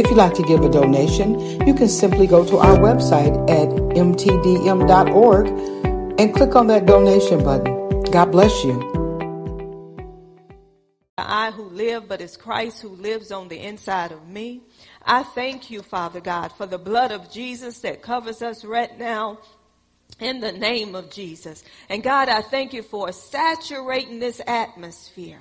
If you'd like to give a donation, you can simply go to our website at mtdm.org and click on that donation button. God bless you. I who live, but it's Christ who lives on the inside of me. I thank you, Father God, for the blood of Jesus that covers us right now in the name of Jesus. And God, I thank you for saturating this atmosphere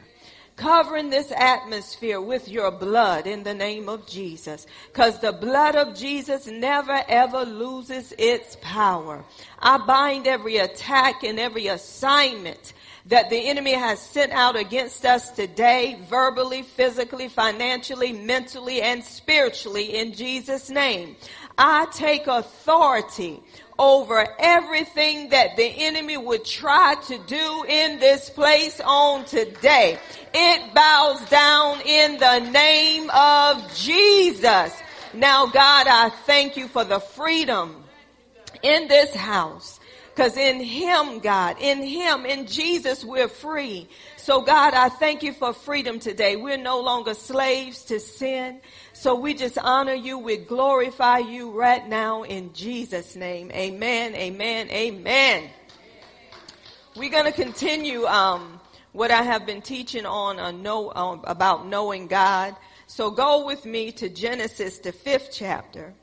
covering this atmosphere with your blood in the name of Jesus. Cause the blood of Jesus never ever loses its power. I bind every attack and every assignment that the enemy has sent out against us today, verbally, physically, financially, mentally, and spiritually in Jesus' name. I take authority over everything that the enemy would try to do in this place on today. It bows down in the name of Jesus. Now, God, I thank you for the freedom in this house. Cause in Him, God, in Him, in Jesus, we're free. So God, I thank you for freedom today. We're no longer slaves to sin. So we just honor you. We glorify you right now in Jesus' name. Amen. Amen. Amen. We're going to continue um, what I have been teaching on uh, know, um, about knowing God. So go with me to Genesis, the fifth chapter.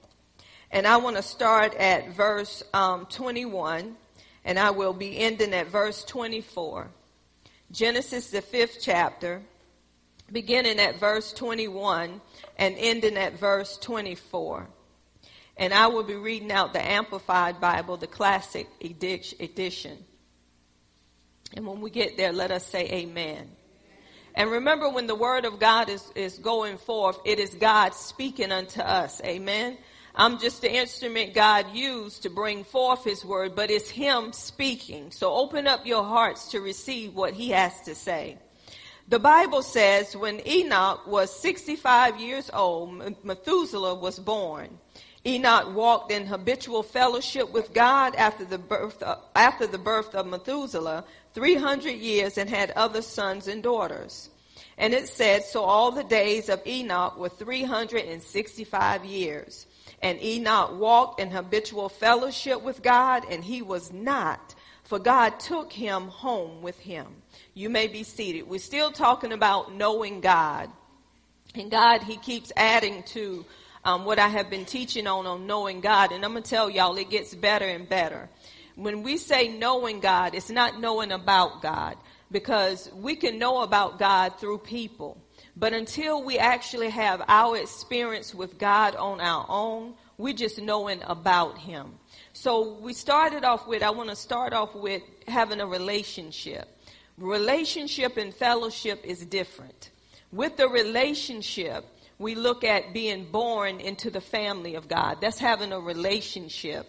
And I want to start at verse um, 21. And I will be ending at verse 24. Genesis, the fifth chapter beginning at verse 21 and ending at verse 24. And I will be reading out the Amplified Bible, the classic edition. And when we get there, let us say amen. And remember, when the word of God is, is going forth, it is God speaking unto us. Amen. I'm just the instrument God used to bring forth his word, but it's him speaking. So open up your hearts to receive what he has to say. The Bible says when Enoch was 65 years old, Methuselah was born. Enoch walked in habitual fellowship with God after the birth of, after the birth of Methuselah 300 years and had other sons and daughters. And it said, so all the days of Enoch were 365 years. And Enoch walked in habitual fellowship with God and he was not, for God took him home with him. You may be seated. We're still talking about knowing God. And God, He keeps adding to um, what I have been teaching on on knowing God. And I'm going to tell y'all, it gets better and better. When we say knowing God, it's not knowing about God because we can know about God through people. But until we actually have our experience with God on our own, we're just knowing about Him. So we started off with, I want to start off with having a relationship. Relationship and fellowship is different. With the relationship, we look at being born into the family of God. That's having a relationship.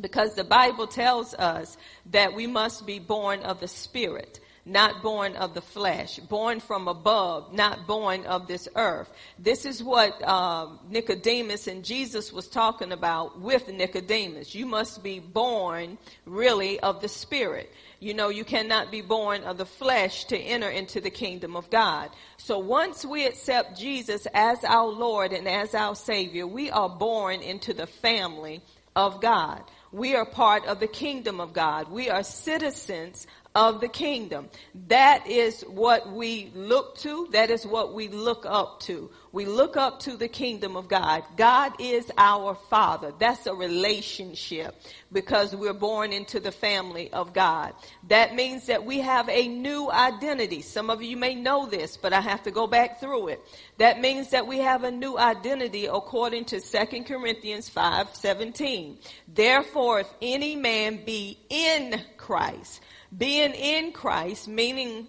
Because the Bible tells us that we must be born of the Spirit not born of the flesh, born from above, not born of this earth. This is what uh, Nicodemus and Jesus was talking about with Nicodemus. You must be born really of the Spirit. You know, you cannot be born of the flesh to enter into the kingdom of God. So once we accept Jesus as our Lord and as our Savior, we are born into the family of God. We are part of the kingdom of God. We are citizens of the kingdom. That is what we look to. That is what we look up to. We look up to the kingdom of God. God is our father. That's a relationship because we're born into the family of God. That means that we have a new identity. Some of you may know this, but I have to go back through it. That means that we have a new identity according to 2 Corinthians 5 17. Therefore, if any man be in Christ, being in Christ, meaning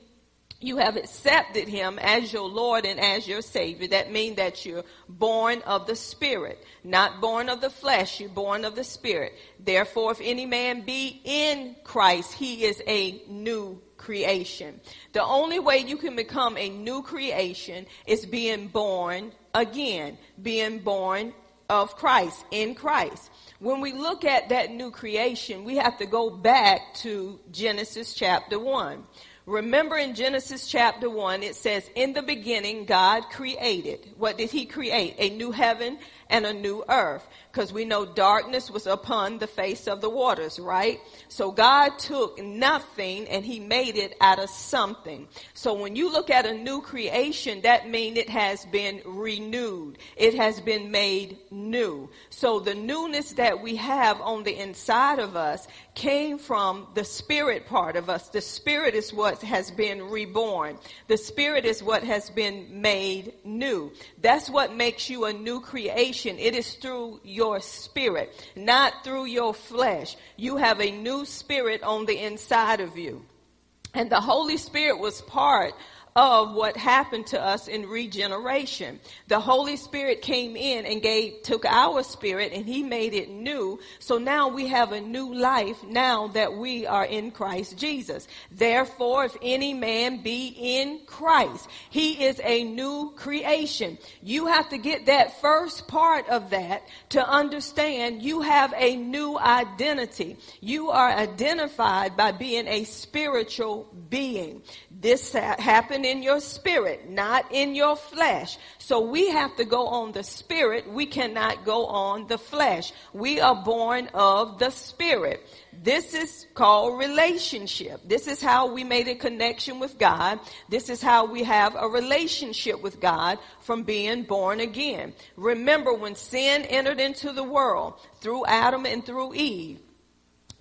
you have accepted him as your Lord and as your Savior. That means that you're born of the Spirit, not born of the flesh, you're born of the Spirit. Therefore, if any man be in Christ, he is a new creation. The only way you can become a new creation is being born again, being born of Christ, in Christ. When we look at that new creation, we have to go back to Genesis chapter 1. Remember in Genesis chapter 1, it says, In the beginning, God created. What did He create? A new heaven and a new earth because we know darkness was upon the face of the waters, right? So God took nothing and he made it out of something. So when you look at a new creation, that means it has been renewed. It has been made new. So the newness that we have on the inside of us came from the spirit part of us. The spirit is what has been reborn. The spirit is what has been made new. That's what makes you a new creation. It is through your spirit, not through your flesh. You have a new spirit on the inside of you. And the Holy Spirit was part of what happened to us in regeneration. The Holy Spirit came in and gave, took our spirit and he made it new. So now we have a new life now that we are in Christ Jesus. Therefore, if any man be in Christ, he is a new creation. You have to get that first part of that to understand you have a new identity. You are identified by being a spiritual being. This happened in your spirit, not in your flesh. So we have to go on the spirit. We cannot go on the flesh. We are born of the spirit. This is called relationship. This is how we made a connection with God. This is how we have a relationship with God from being born again. Remember when sin entered into the world through Adam and through Eve,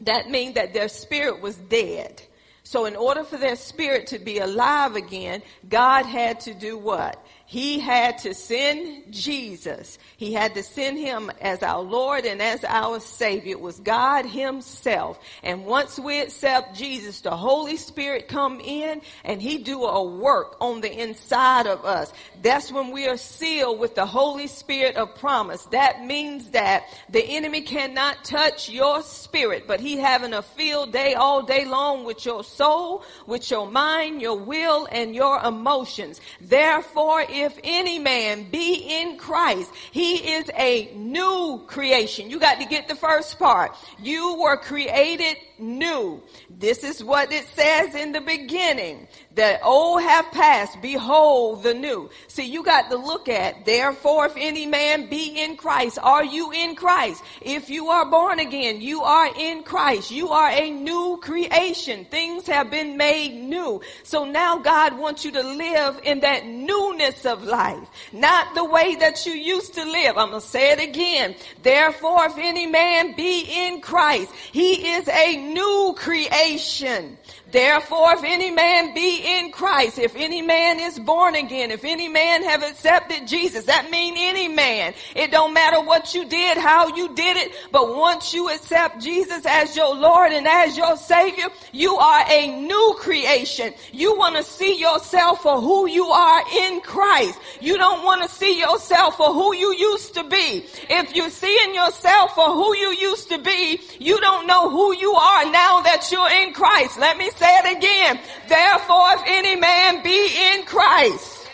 that means that their spirit was dead. So in order for their spirit to be alive again, God had to do what? He had to send Jesus. He had to send him as our Lord and as our Savior. It was God himself. And once we accept Jesus, the Holy Spirit come in and he do a work on the inside of us. That's when we are sealed with the Holy Spirit of promise. That means that the enemy cannot touch your spirit, but he having a field day all day long with your soul, with your mind, your will, and your emotions. Therefore, if any man be in Christ, he is a new creation. You got to get the first part. You were created new. This is what it says in the beginning. The old oh, have passed. Behold the new. See, you got to look at, therefore, if any man be in Christ, are you in Christ? If you are born again, you are in Christ. You are a new creation. Things have been made new. So now God wants you to live in that newness of life, not the way that you used to live. I'm going to say it again. Therefore, if any man be in Christ, he is a new creation. Nation. Therefore, if any man be in Christ, if any man is born again, if any man have accepted Jesus, that mean any man. It don't matter what you did, how you did it, but once you accept Jesus as your Lord and as your Savior, you are a new creation. You want to see yourself for who you are in Christ. You don't want to see yourself for who you used to be. If you're seeing yourself for who you used to be, you don't know who you are now that you're in Christ. Let me say it again. Therefore, if any man be in Christ,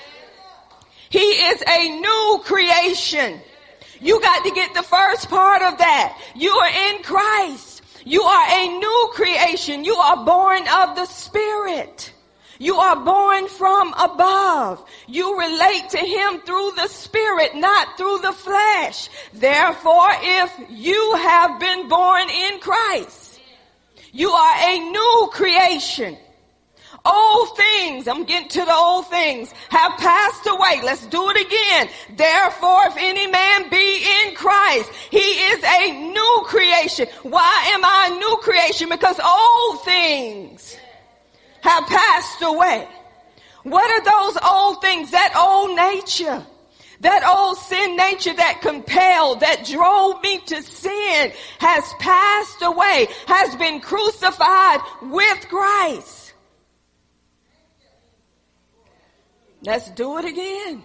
he is a new creation. You got to get the first part of that. You are in Christ. You are a new creation. You are born of the Spirit. You are born from above. You relate to Him through the Spirit, not through the flesh. Therefore, if you have been born in Christ, you are a new creation. Old things, I'm getting to the old things, have passed away. Let's do it again. Therefore, if any man be in Christ, he is a new creation. Why am I a new creation? Because old things have passed away. What are those old things? That old nature. That old sin nature that compelled, that drove me to sin has passed away, has been crucified with Christ. Let's do it again.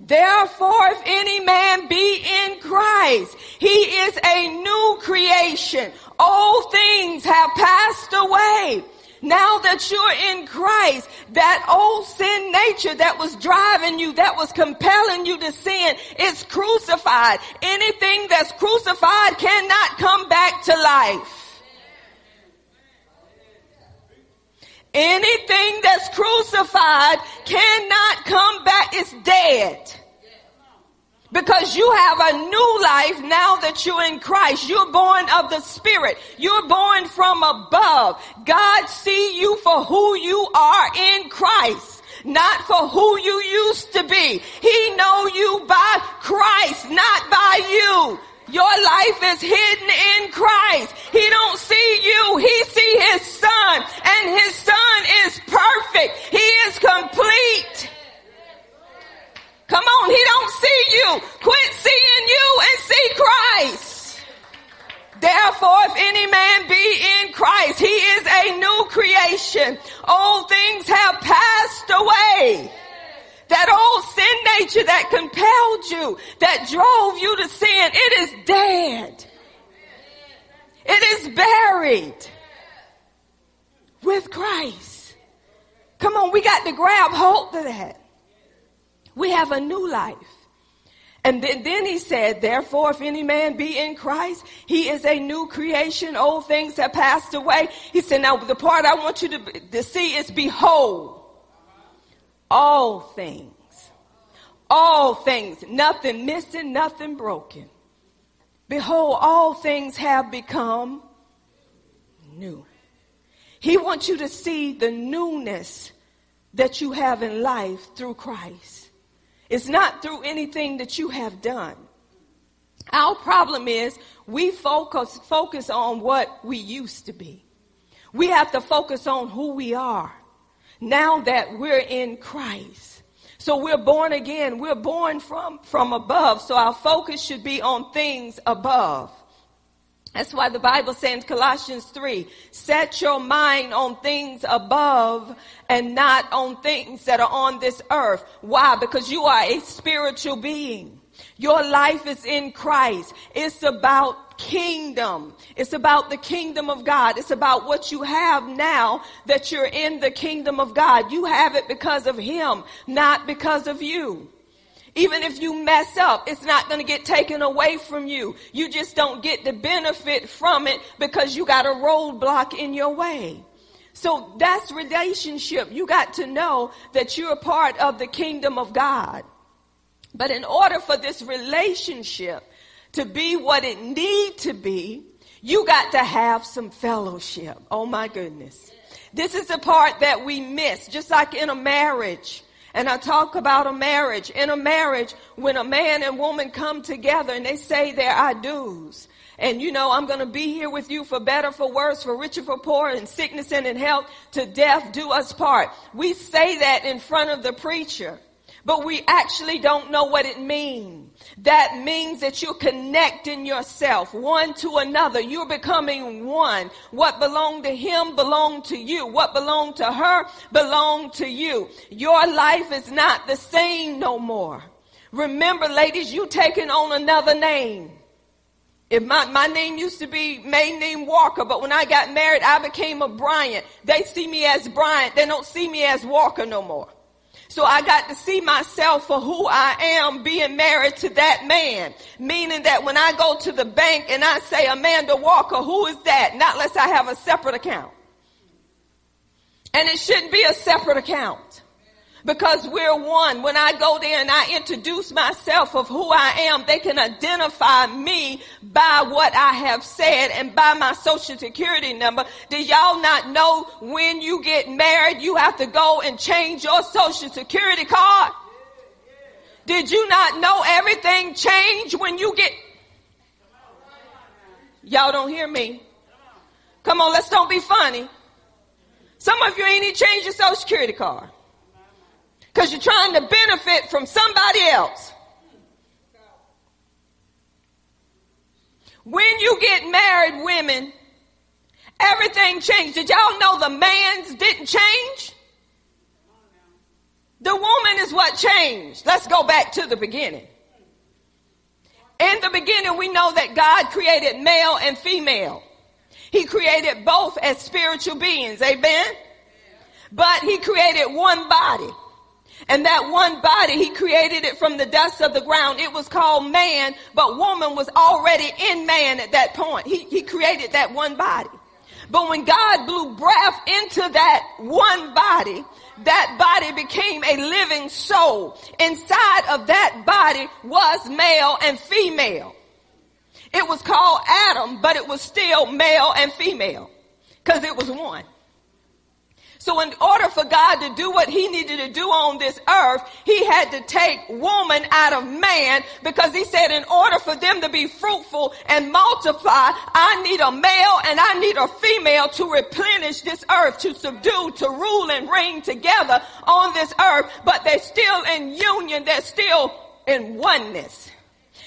Therefore, if any man be in Christ, he is a new creation. All things have passed away. Now that you're in Christ, that old sin nature that was driving you, that was compelling you to sin is crucified. Anything that's crucified cannot come back to life. Anything that's crucified cannot come back. It's dead. Because you have a new life now that you're in Christ. You're born of the Spirit. You're born from above. God see you for who you are in Christ not for who you used to be. He know you by Christ, not by you. Your life is hidden in Christ. He don't see you. He see his son and his son is perfect. He is complete. Come on. He don't see you. Quit seeing you and see Christ. Therefore, if any man be in Christ, he is a new creation. All things have passed away. That old sin nature that compelled you, that drove you to sin, it is dead. It is buried with Christ. Come on, we got to grab hold of that. We have a new life. And then, then he said, therefore, if any man be in Christ, he is a new creation. Old things have passed away. He said, now the part I want you to, to see is behold all things. All things. Nothing missing, nothing broken. Behold, all things have become new. He wants you to see the newness that you have in life through Christ. It's not through anything that you have done. Our problem is we focus, focus on what we used to be. We have to focus on who we are now that we're in Christ. So we're born again. We're born from, from above. So our focus should be on things above. That's why the Bible says in Colossians 3, set your mind on things above and not on things that are on this earth. Why? Because you are a spiritual being. Your life is in Christ. It's about kingdom. It's about the kingdom of God. It's about what you have now that you're in the kingdom of God. You have it because of Him, not because of you. Even if you mess up, it's not going to get taken away from you. You just don't get the benefit from it because you got a roadblock in your way. So that's relationship. You got to know that you're a part of the kingdom of God. But in order for this relationship to be what it need to be, you got to have some fellowship. Oh my goodness. This is the part that we miss, just like in a marriage. And I talk about a marriage. In a marriage, when a man and woman come together and they say their I do's, and you know, I'm going to be here with you for better, for worse, for richer, for poor, in sickness and in health, to death do us part. We say that in front of the preacher but we actually don't know what it means. That means that you're connecting yourself one to another. You're becoming one. What belonged to him belonged to you. What belonged to her belonged to you. Your life is not the same no more. Remember, ladies, you taking on another name. If my, my name used to be main name Walker, but when I got married, I became a Bryant. They see me as Bryant. They don't see me as Walker no more. So I got to see myself for who I am being married to that man. Meaning that when I go to the bank and I say Amanda Walker, who is that? Not unless I have a separate account. And it shouldn't be a separate account because we're one. When I go there and I introduce myself of who I am, they can identify me by what I have said and by my social security number. Do y'all not know when you get married, you have to go and change your social security card? Did you not know everything changed when you get, y'all don't hear me. Come on, let's don't be funny. Some of you ain't even changed your social security card because you're trying to benefit from somebody else. When you get married, women, everything changed. Did y'all know the man's didn't change? The woman is what changed. Let's go back to the beginning. In the beginning, we know that God created male and female. He created both as spiritual beings. Amen. But he created one body. And that one body, he created it from the dust of the ground. It was called man, but woman was already in man at that point. He, he created that one body. But when God blew breath into that one body, that body became a living soul. Inside of that body was male and female. It was called Adam, but it was still male and female because it was one. So in order for God to do what he needed to do on this earth, he had to take woman out of man because he said in order for them to be fruitful and multiply, I need a male and I need a female to replenish this earth, to subdue, to rule and reign together on this earth. But they're still in union. They're still in oneness.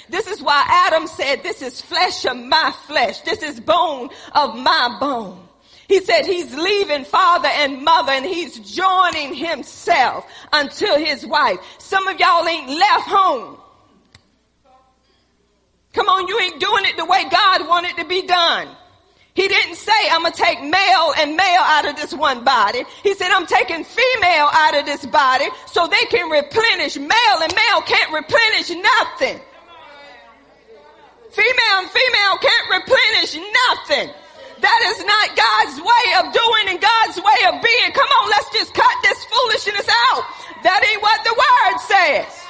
This is why Adam said, this is flesh of my flesh. This is bone of my bone. He said he's leaving father and mother and he's joining himself unto his wife. Some of y'all ain't left home. Come on, you ain't doing it the way God wanted to be done. He didn't say, I'm going to take male and male out of this one body. He said, I'm taking female out of this body so they can replenish. Male and male can't replenish nothing. Female and female can't replenish nothing. That is not God's way of doing and God's way of being. Come on, let's just cut this foolishness out. That ain't what the word says.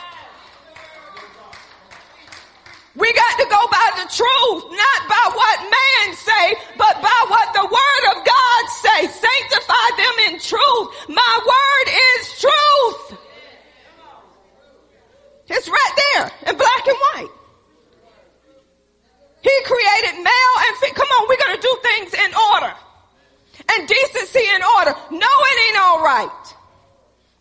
We got to go by the truth, not by what man say, but by what the word of God say. Sanctify them in truth. My word is truth. It's right there in black and white. He created male and female. Come on, we're going to do things in order. And decency in order. No, it ain't all right.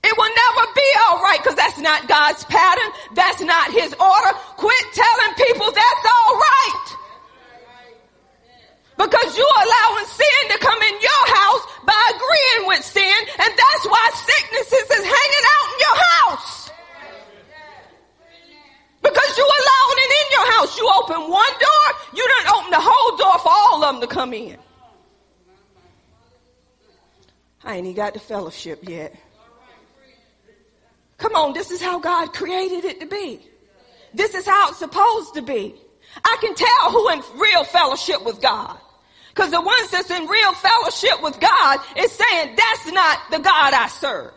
It will never be all right because that's not God's pattern. That's not his order. Quit telling people that's all right. Because you're allowing sin to come in your house by agreeing with sin and that's why sicknesses is hanging out in your house. Because you allowed it in your house. You open one door, you don't open the whole door for all of them to come in. I ain't even got the fellowship yet. Come on, this is how God created it to be. This is how it's supposed to be. I can tell who in real fellowship with God. Because the ones that's in real fellowship with God is saying, that's not the God I serve.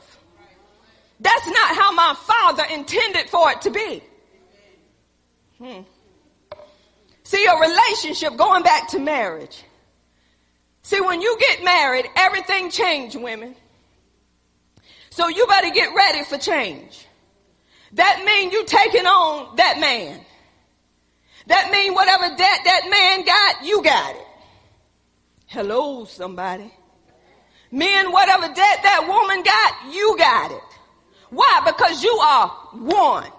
That's not how my father intended for it to be. Hmm. See, a relationship, going back to marriage. See, when you get married, everything change, women. So you better get ready for change. That means you taking on that man. That means whatever debt that man got, you got it. Hello, somebody. Men, whatever debt that woman got, you got it. Why? Because you are one.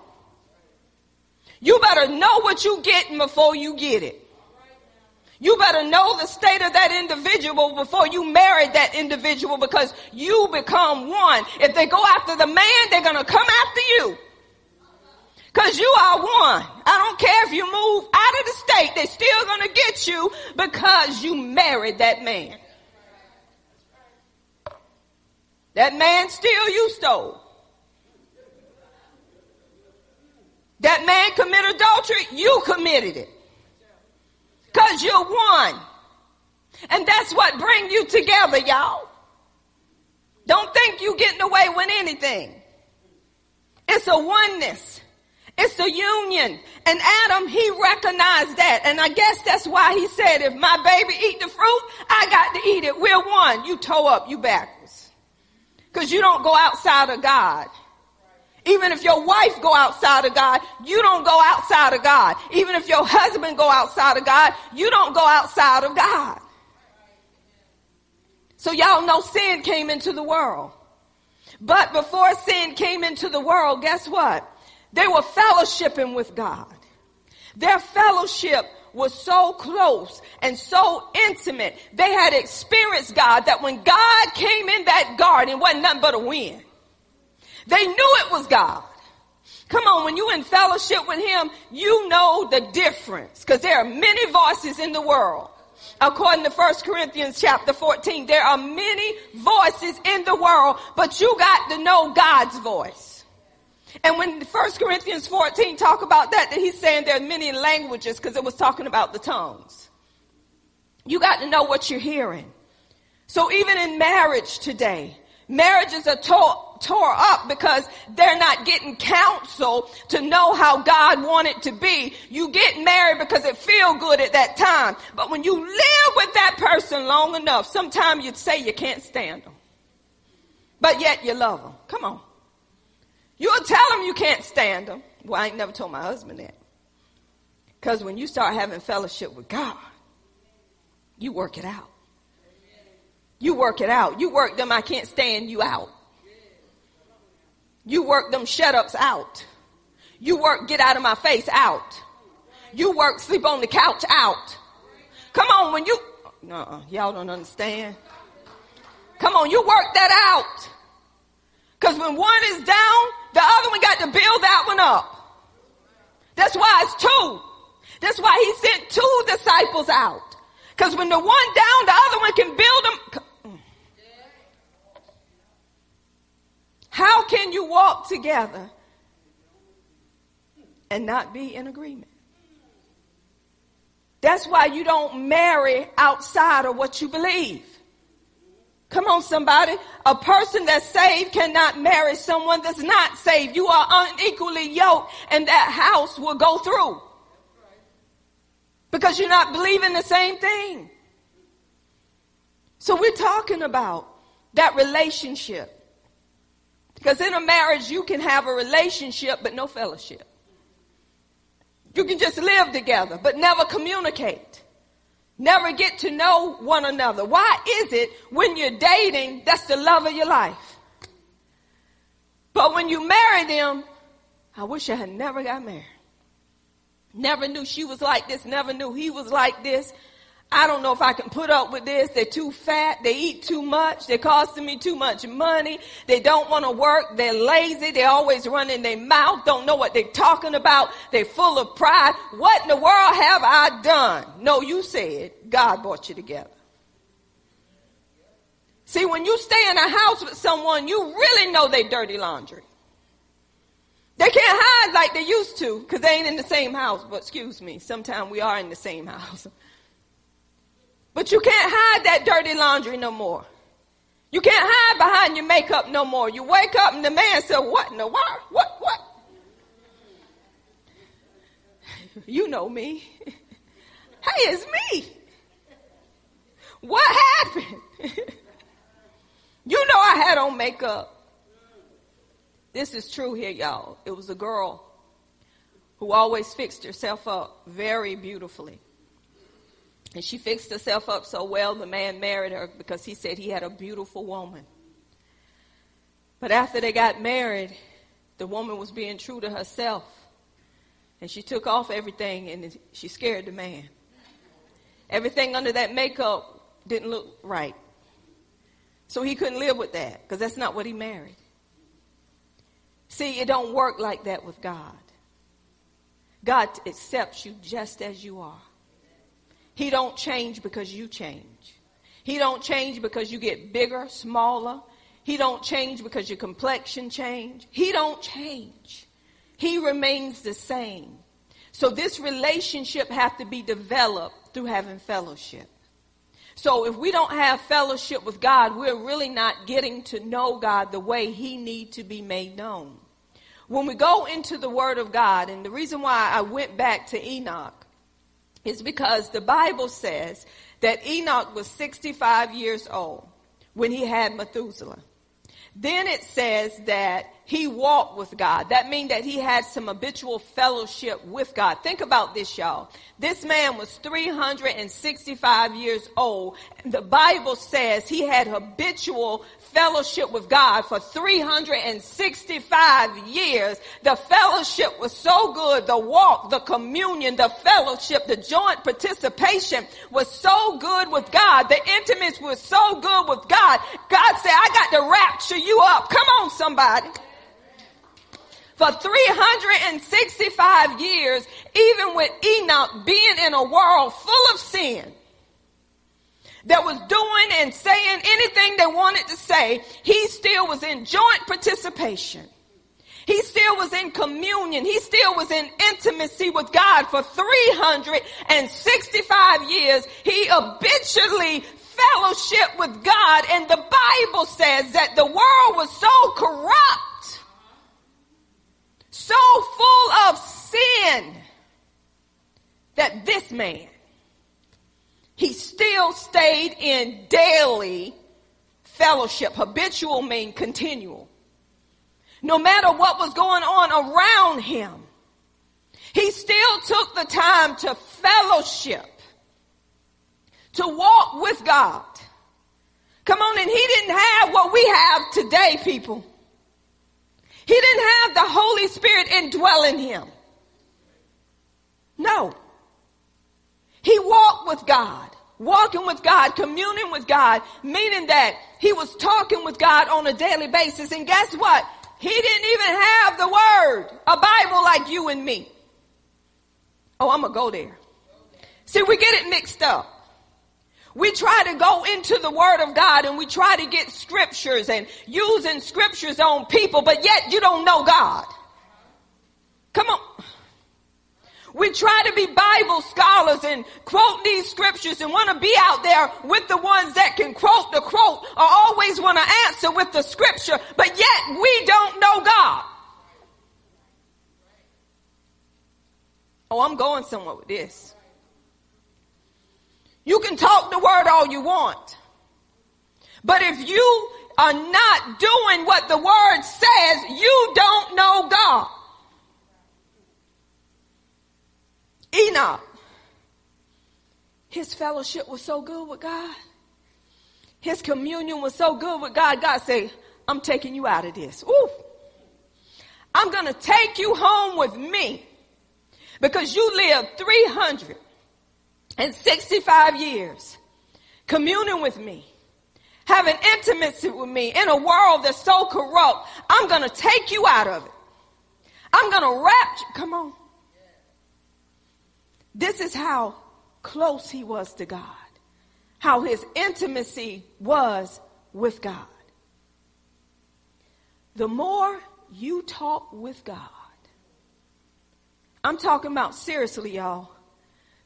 You better know what you getting before you get it. You better know the state of that individual before you marry that individual because you become one. If they go after the man, they're going to come after you. Cause you are one. I don't care if you move out of the state, they're still going to get you because you married that man. That man still you stole. That man committed adultery, you committed it. Cause you're one. And that's what bring you together, y'all. Don't think you getting away with anything. It's a oneness. It's a union. And Adam, he recognized that. And I guess that's why he said, if my baby eat the fruit, I got to eat it. We're one. You toe up, you backwards. Cause you don't go outside of God. Even if your wife go outside of God, you don't go outside of God. Even if your husband go outside of God, you don't go outside of God. So y'all know sin came into the world. But before sin came into the world, guess what? They were fellowshipping with God. Their fellowship was so close and so intimate. They had experienced God that when God came in that garden, wasn't nothing but a wind. They knew it was God. Come on, when you in fellowship with him, you know the difference because there are many voices in the world. According to 1 Corinthians chapter 14, there are many voices in the world, but you got to know God's voice. And when 1 Corinthians 14 talk about that, that he's saying there are many languages because it was talking about the tongues. You got to know what you're hearing. So even in marriage today, marriages are tore, tore up because they're not getting counsel to know how God wanted to be. You get married because it feel good at that time. But when you live with that person long enough, sometimes you'd say you can't stand them. But yet you love them. Come on. You'll tell them you can't stand them. Well, I ain't never told my husband that. Because when you start having fellowship with God, you work it out. You work it out. You work them I can't stand you out. You work them shut ups out. You work get out of my face out. You work sleep on the couch out. Come on, when you, uh y'all don't understand. Come on, you work that out. Cause when one is down, the other one got to build that one up. That's why it's two. That's why he sent two disciples out. Cause when the one down, the other one can build them. How can you walk together and not be in agreement? That's why you don't marry outside of what you believe. Come on, somebody. A person that's saved cannot marry someone that's not saved. You are unequally yoked and that house will go through. Because you're not believing the same thing. So we're talking about that relationship. Because in a marriage, you can have a relationship, but no fellowship. You can just live together, but never communicate. Never get to know one another. Why is it when you're dating, that's the love of your life? But when you marry them, I wish I had never got married. Never knew she was like this, never knew he was like this. I don't know if I can put up with this. They're too fat. They eat too much. They're costing me too much money. They don't want to work. They're lazy. They're always running their mouth. Don't know what they're talking about. They're full of pride. What in the world have I done? No, you said God brought you together. See, when you stay in a house with someone, you really know they dirty laundry. They can't hide like they used to because they ain't in the same house. But excuse me, sometimes we are in the same house. But you can't hide that dirty laundry no more. You can't hide behind your makeup no more. You wake up and the man said, What in the world? What, what? You know me. hey, it's me. What happened? you know I had on makeup. This is true here, y'all. It was a girl who always fixed herself up very beautifully. And she fixed herself up so well, the man married her because he said he had a beautiful woman. But after they got married, the woman was being true to herself. And she took off everything and she scared the man. Everything under that makeup didn't look right. So he couldn't live with that because that's not what he married. See, it don't work like that with God. God accepts you just as you are. He don't change because you change. He don't change because you get bigger, smaller. He don't change because your complexion change. He don't change. He remains the same. So this relationship has to be developed through having fellowship. So if we don't have fellowship with God, we're really not getting to know God the way he need to be made known. When we go into the word of God, and the reason why I went back to Enoch is because the Bible says that Enoch was 65 years old when he had Methuselah. Then it says that he walked with God. That means that he had some habitual fellowship with God. Think about this, y'all. This man was 365 years old. The Bible says he had habitual fellowship with God for 365 years. The fellowship was so good. The walk, the communion, the fellowship, the joint participation was so good with God. The intimates was so good with God. God said, I got to rapture you up. Come on, somebody. For 365 years, even with Enoch being in a world full of sin, that was doing and saying anything they wanted to say, he still was in joint participation. He still was in communion. He still was in intimacy with God for 365 years. He habitually fellowship with God and the Bible says that the world was so corrupt, so full of sin that this man he still stayed in daily fellowship. Habitual mean continual. No matter what was going on around him, he still took the time to fellowship, to walk with God. Come on, and he didn't have what we have today, people. He didn't have the Holy Spirit indwelling him. No. He walked with God, walking with God, communing with God, meaning that he was talking with God on a daily basis. And guess what? He didn't even have the word, a Bible like you and me. Oh, I'm going to go there. See, we get it mixed up. We try to go into the word of God and we try to get scriptures and using scriptures on people, but yet you don't know God. Come on. We try to be Bible scholars and quote these scriptures and want to be out there with the ones that can quote the quote or always want to answer with the scripture, but yet we don't know God. Oh, I'm going somewhere with this. You can talk the word all you want. But if you are not doing what the word says, you don't know God. Enoch, his fellowship was so good with God. His communion was so good with God. God said, I'm taking you out of this. Ooh. I'm going to take you home with me because you lived 365 years communing with me, having intimacy with me in a world that's so corrupt. I'm going to take you out of it. I'm going to wrap you. Come on. This is how close he was to God, how his intimacy was with God. The more you talk with God, I'm talking about seriously, y'all.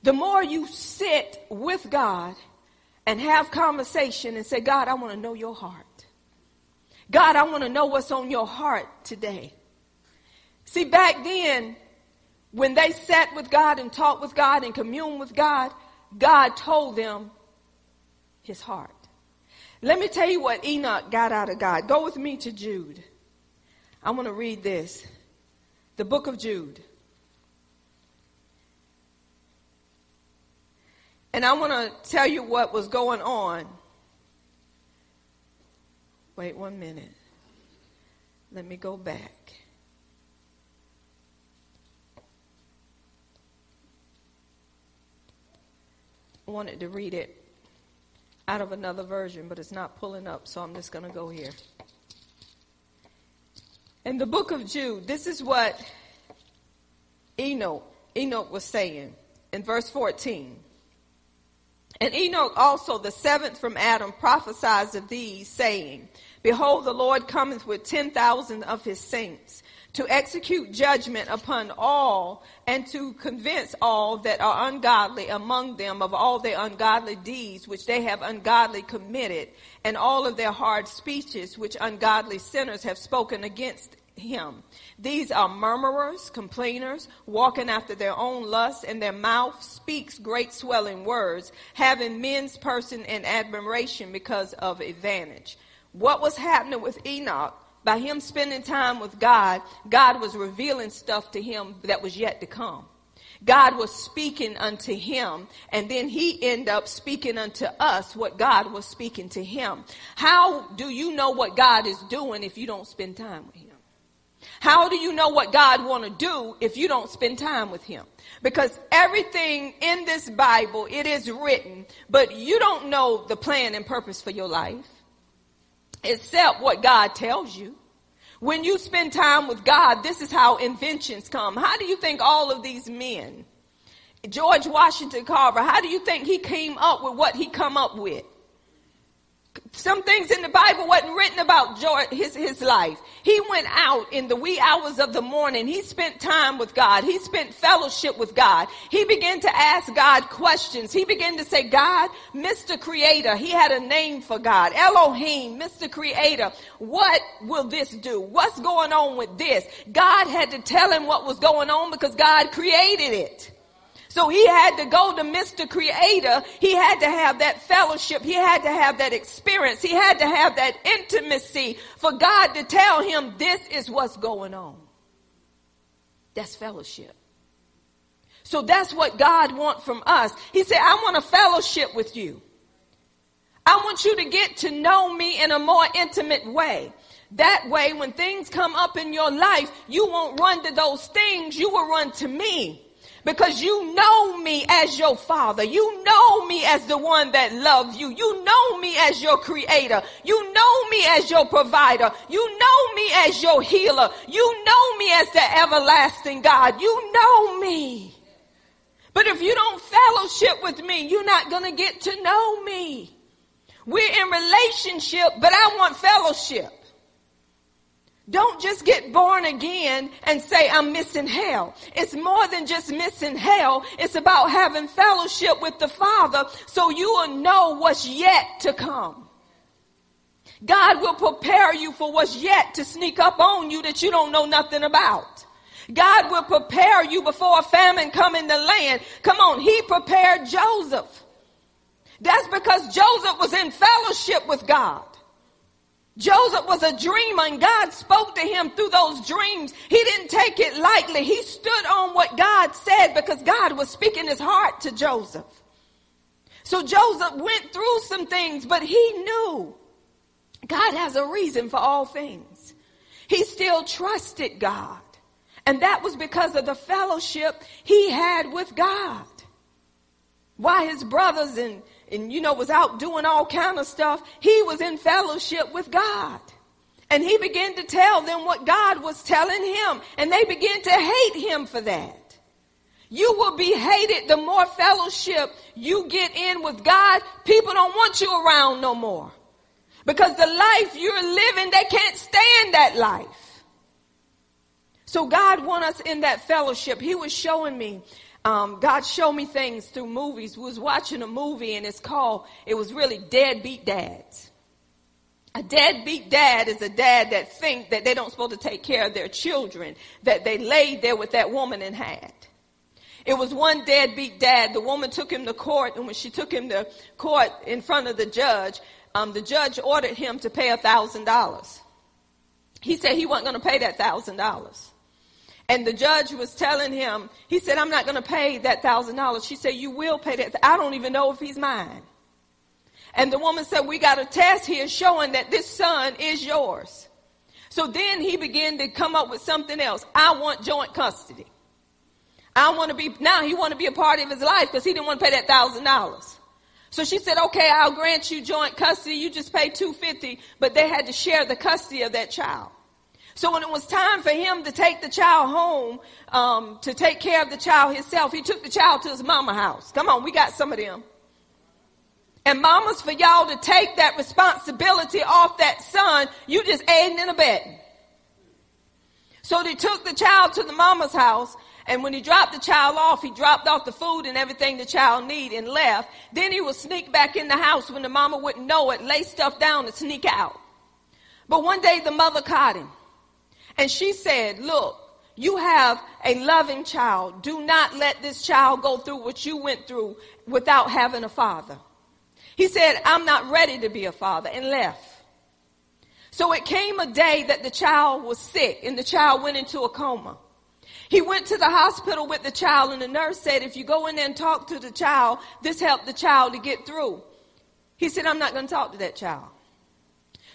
The more you sit with God and have conversation and say, God, I want to know your heart. God, I want to know what's on your heart today. See, back then, when they sat with God and talked with God and communed with God, God told them his heart. Let me tell you what Enoch got out of God. Go with me to Jude. I want to read this. The book of Jude. And I want to tell you what was going on. Wait one minute. Let me go back. Wanted to read it out of another version, but it's not pulling up, so I'm just going to go here. In the book of Jude, this is what Enoch, Enoch was saying in verse 14. And Enoch also, the seventh from Adam, prophesies of these, saying, Behold, the Lord cometh with ten thousand of his saints to execute judgment upon all and to convince all that are ungodly among them of all their ungodly deeds which they have ungodly committed and all of their hard speeches which ungodly sinners have spoken against him. These are murmurers, complainers, walking after their own lusts, and their mouth speaks great swelling words, having men's person in admiration because of advantage. What was happening with Enoch by him spending time with God, God was revealing stuff to him that was yet to come. God was speaking unto him, and then he ended up speaking unto us what God was speaking to him. How do you know what God is doing if you don't spend time with him? How do you know what God want to do if you don't spend time with him? Because everything in this Bible, it is written, but you don't know the plan and purpose for your life except what God tells you. When you spend time with God, this is how inventions come. How do you think all of these men, George Washington Carver, how do you think he came up with what he come up with? Some things in the Bible wasn't written about George, his, his life. He went out in the wee hours of the morning. He spent time with God. He spent fellowship with God. He began to ask God questions. He began to say, God, Mr. Creator, he had a name for God. Elohim, Mr. Creator, what will this do? What's going on with this? God had to tell him what was going on because God created it. So he had to go to Mr. Creator. He had to have that fellowship. He had to have that experience. He had to have that intimacy for God to tell him this is what's going on. That's fellowship. So that's what God wants from us. He said, I want a fellowship with you. I want you to get to know me in a more intimate way. That way, when things come up in your life, you won't run to those things. You will run to me because you know me as your father. You know me as the one that loves you. You know me as your creator. You know me as your provider. You know me as your healer. You know me as the everlasting God. You know me. But if you don't fellowship with me, you're not going to get to know me. We're in relationship, but I want fellowship. Don't just get born again and say, I'm missing hell. It's more than just missing hell. It's about having fellowship with the Father so you will know what's yet to come. God will prepare you for what's yet to sneak up on you that you don't know nothing about. God will prepare you before a famine come in the land. Come on, he prepared Joseph. That's because Joseph was in fellowship with God. Joseph was a dreamer and God spoke to him through those dreams. He didn't take it lightly. He stood on what God said because God was speaking his heart to Joseph. So Joseph went through some things, but he knew God has a reason for all things. He still trusted God. And that was because of the fellowship he had with God. Why his brothers and and you know was out doing all kind of stuff he was in fellowship with god. And he began to tell them what god was telling him and they began to hate him for that. You will be hated the more fellowship you get in with god. People don't want you around no more. Because the life you're living they can't stand that life. So god want us in that fellowship. He was showing me um, God showed me things through movies. We was watching a movie and it's called, it was really Deadbeat Dads. A deadbeat dad is a dad that think that they don't supposed to take care of their children, that they laid there with that woman and had. It was one deadbeat dad. The woman took him to court, and when she took him to court in front of the judge, um, the judge ordered him to pay a thousand dollars. He said he wasn't going to pay that thousand dollars. And the judge was telling him, he said, I'm not going to pay that thousand dollars. She said, you will pay that. I don't even know if he's mine. And the woman said, we got a test here showing that this son is yours. So then he began to come up with something else. I want joint custody. I want to be, now he want to be a part of his life because he didn't want to pay that thousand dollars. So she said, okay, I'll grant you joint custody. You just pay 250, but they had to share the custody of that child. So when it was time for him to take the child home, um, to take care of the child himself, he took the child to his mama house. Come on, we got some of them. And mamas, for y'all to take that responsibility off that son, you just aiding and abetting. So they took the child to the mama's house, and when he dropped the child off, he dropped off the food and everything the child need and left. Then he would sneak back in the house when the mama wouldn't know it, lay stuff down and sneak out. But one day the mother caught him. And she said, look, you have a loving child. Do not let this child go through what you went through without having a father. He said, I'm not ready to be a father and left. So it came a day that the child was sick and the child went into a coma. He went to the hospital with the child and the nurse said, if you go in there and talk to the child, this helped the child to get through. He said, I'm not going to talk to that child.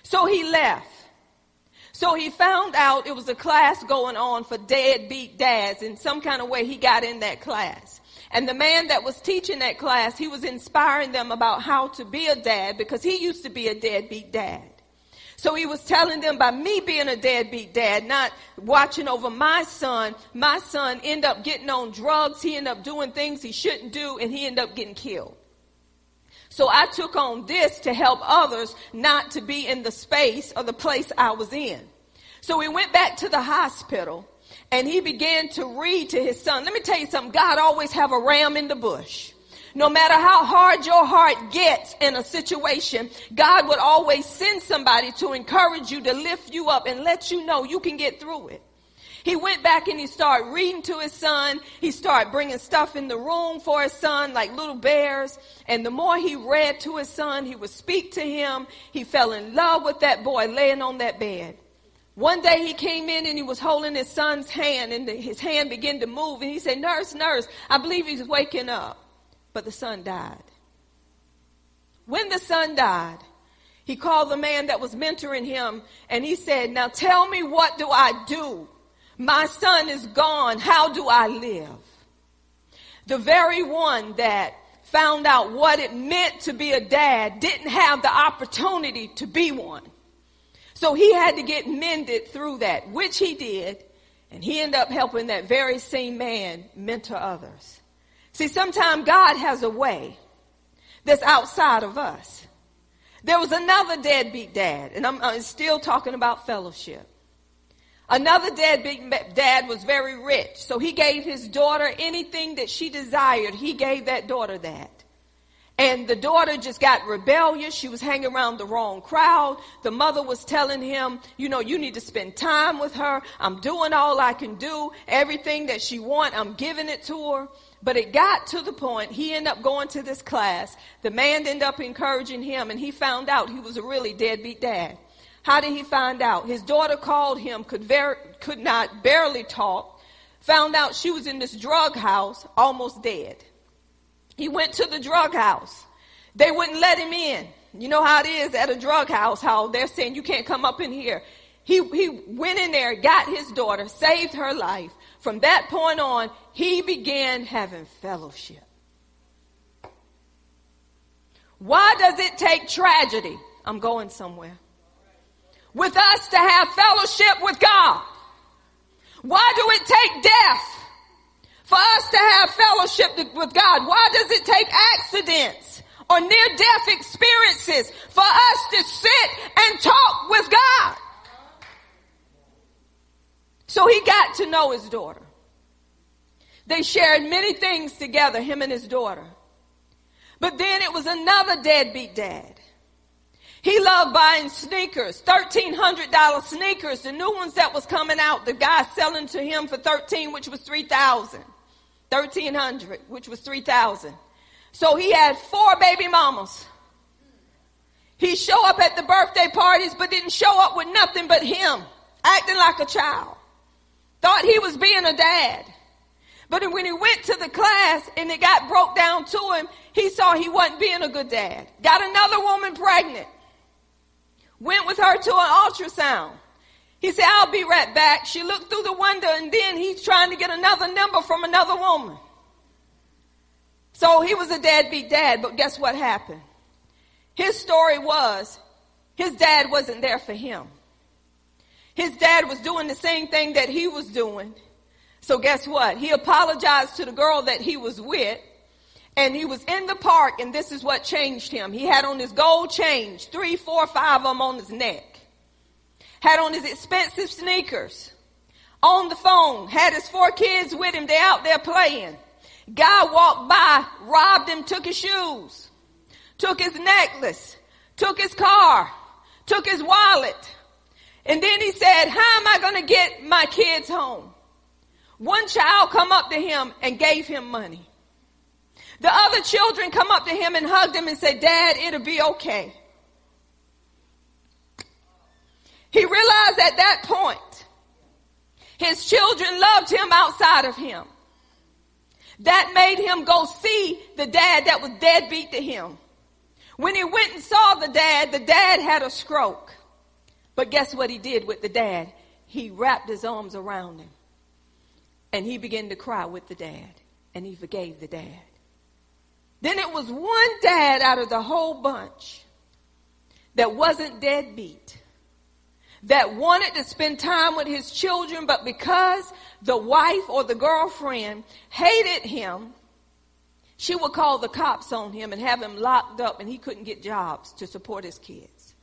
So he left. So he found out it was a class going on for deadbeat dads. In some kind of way, he got in that class. And the man that was teaching that class, he was inspiring them about how to be a dad because he used to be a deadbeat dad. So he was telling them by me being a deadbeat dad, not watching over my son, my son end up getting on drugs. He end up doing things he shouldn't do and he end up getting killed. So I took on this to help others not to be in the space or the place I was in. So we went back to the hospital and he began to read to his son. Let me tell you something. God always have a ram in the bush. No matter how hard your heart gets in a situation, God would always send somebody to encourage you, to lift you up and let you know you can get through it. He went back and he started reading to his son. He started bringing stuff in the room for his son, like little bears. And the more he read to his son, he would speak to him. He fell in love with that boy laying on that bed. One day he came in and he was holding his son's hand and his hand began to move and he said, nurse, nurse, I believe he's waking up but the son died. When the son died, he called the man that was mentoring him and he said, now tell me what do I do? My son is gone. How do I live? The very one that found out what it meant to be a dad didn't have the opportunity to be one. So he had to get mended through that, which he did. And he ended up helping that very same man mentor others. See, sometimes God has a way that's outside of us. There was another deadbeat dad, and I'm, I'm still talking about fellowship. Another deadbeat dad was very rich, so he gave his daughter anything that she desired. He gave that daughter that. And the daughter just got rebellious. She was hanging around the wrong crowd. The mother was telling him, you know, you need to spend time with her. I'm doing all I can do. Everything that she want, I'm giving it to her. But it got to the point, he ended up going to this class. The man ended up encouraging him and he found out he was a really deadbeat dad. How did he find out? His daughter called him, could, ver- could not barely talk, found out she was in this drug house, almost dead. He went to the drug house. They wouldn't let him in. You know how it is at a drug house, how they're saying you can't come up in here. He, he went in there, got his daughter, saved her life, from that point on, he began having fellowship. Why does it take tragedy? I'm going somewhere. With us to have fellowship with God. Why do it take death for us to have fellowship with God? Why does it take accidents or near death experiences for us to sit and talk with God? So he got to know his daughter. They shared many things together, him and his daughter. But then it was another deadbeat dad. He loved buying sneakers, $1,300 sneakers, the new ones that was coming out, the guy selling to him for 13, which was 3,000. 1300, which was 3,000. So he had four baby mamas. He show up at the birthday parties, but didn't show up with nothing but him, acting like a child. Thought he was being a dad. But when he went to the class and it got broke down to him, he saw he wasn't being a good dad. Got another woman pregnant. Went with her to an ultrasound. He said, I'll be right back. She looked through the window and then he's trying to get another number from another woman. So he was a deadbeat dad, but guess what happened? His story was his dad wasn't there for him. His dad was doing the same thing that he was doing. So guess what? He apologized to the girl that he was with and he was in the park and this is what changed him. He had on his gold chains, three, four, five of them on his neck. Had on his expensive sneakers. On the phone, had his four kids with him. They out there playing. Guy walked by, robbed him, took his shoes, took his necklace, took his car, took his wallet, and then he said, how am I going to get my kids home? One child come up to him and gave him money. The other children come up to him and hugged him and said, dad, it'll be okay. He realized at that point, his children loved him outside of him. That made him go see the dad that was deadbeat to him. When he went and saw the dad, the dad had a stroke. But guess what he did with the dad? He wrapped his arms around him. And he began to cry with the dad. And he forgave the dad. Then it was one dad out of the whole bunch that wasn't deadbeat. that wanted to spend time with his children, but because the wife or the girlfriend hated him, she would call the cops on him and have him locked up and he couldn't get jobs to support his kids.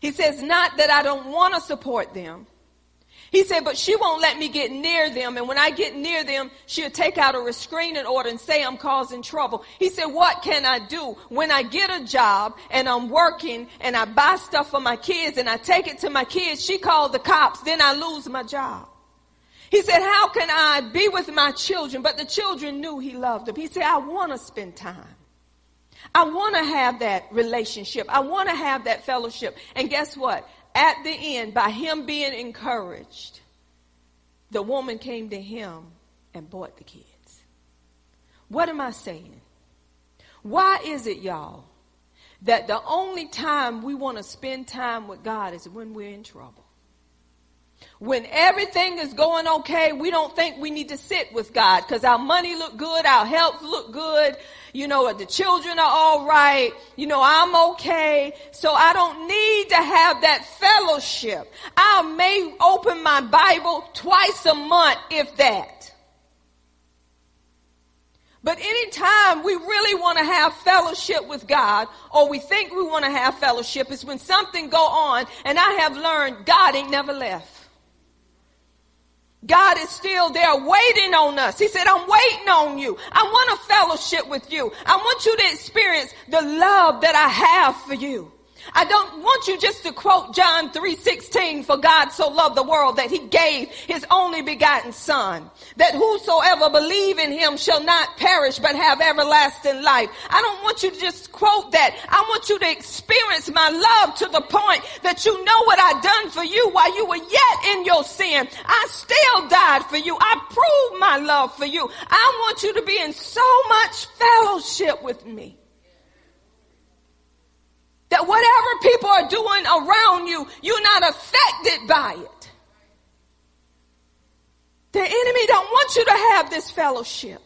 He says, not that I don't want to support them, he said, but she won't let me get near them. And when I get near them, she'll take out a restraining order and say I'm causing trouble. He said, what can I do when I get a job and I'm working and I buy stuff for my kids and I take it to my kids? She called the cops. Then I lose my job. He said, how can I be with my children? But the children knew he loved them. He said, I want to spend time. I want to have that relationship. I want to have that fellowship. And guess what? At the end, by him being encouraged, the woman came to him and bought the kids. What am I saying? Why is it, y'all, that the only time we want to spend time with God is when we're in trouble? When everything is going okay, we don't think we need to sit with God because our money look good, our health look good, you know, the children are all right, you know, I'm okay. So I don't need to have that fellowship. I may open my Bible twice a month, if that. But anytime we really want to have fellowship with God, or we think we want to have fellowship, is when something go on, and I have learned God ain't never left. God is still there waiting on us. He said, I'm waiting on you. I want a fellowship with you. I want you to experience the love that I have for you. I don't want you just to quote John 3:16 for God so loved the world that he gave his only begotten son that whosoever believe in him shall not perish but have everlasting life. I don't want you to just quote that. I want you to experience my love to the point that you know what I done for you while you were yet in your sin. I still died for you. I proved my love for you. I want you to be in so much fellowship with me. That whatever people are doing around you, you're not affected by it. The enemy don't want you to have this fellowship.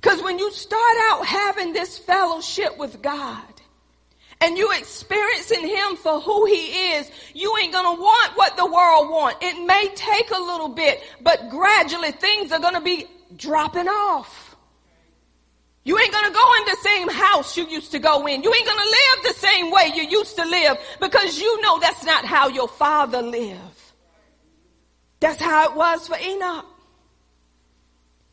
Because when you start out having this fellowship with God, and you experiencing him for who he is, you ain't gonna want what the world want. It may take a little bit, but gradually things are gonna be dropping off. You ain't gonna go in the same house you used to go in. You ain't gonna live the same way you used to live because you know that's not how your father lived. That's how it was for Enoch.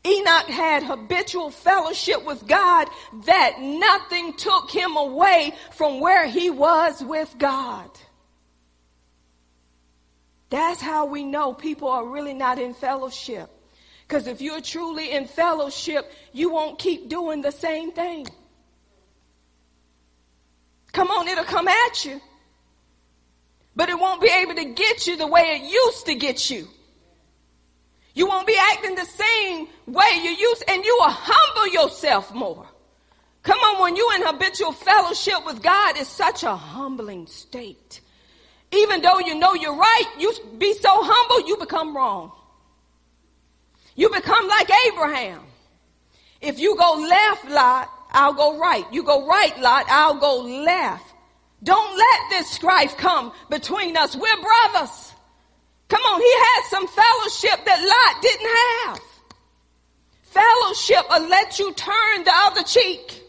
Enoch had habitual fellowship with God that nothing took him away from where he was with God. That's how we know people are really not in fellowship. Because if you're truly in fellowship, you won't keep doing the same thing. Come on, it'll come at you. But it won't be able to get you the way it used to get you. You won't be acting the same way you used, and you will humble yourself more. Come on, when you're in habitual fellowship with God, it's such a humbling state. Even though you know you're right, you be so humble, you become wrong. You become like Abraham. If you go left, Lot, I'll go right. You go right, Lot, I'll go left. Don't let this strife come between us. We're brothers. Come on, he had some fellowship that Lot didn't have. Fellowship will let you turn the other cheek.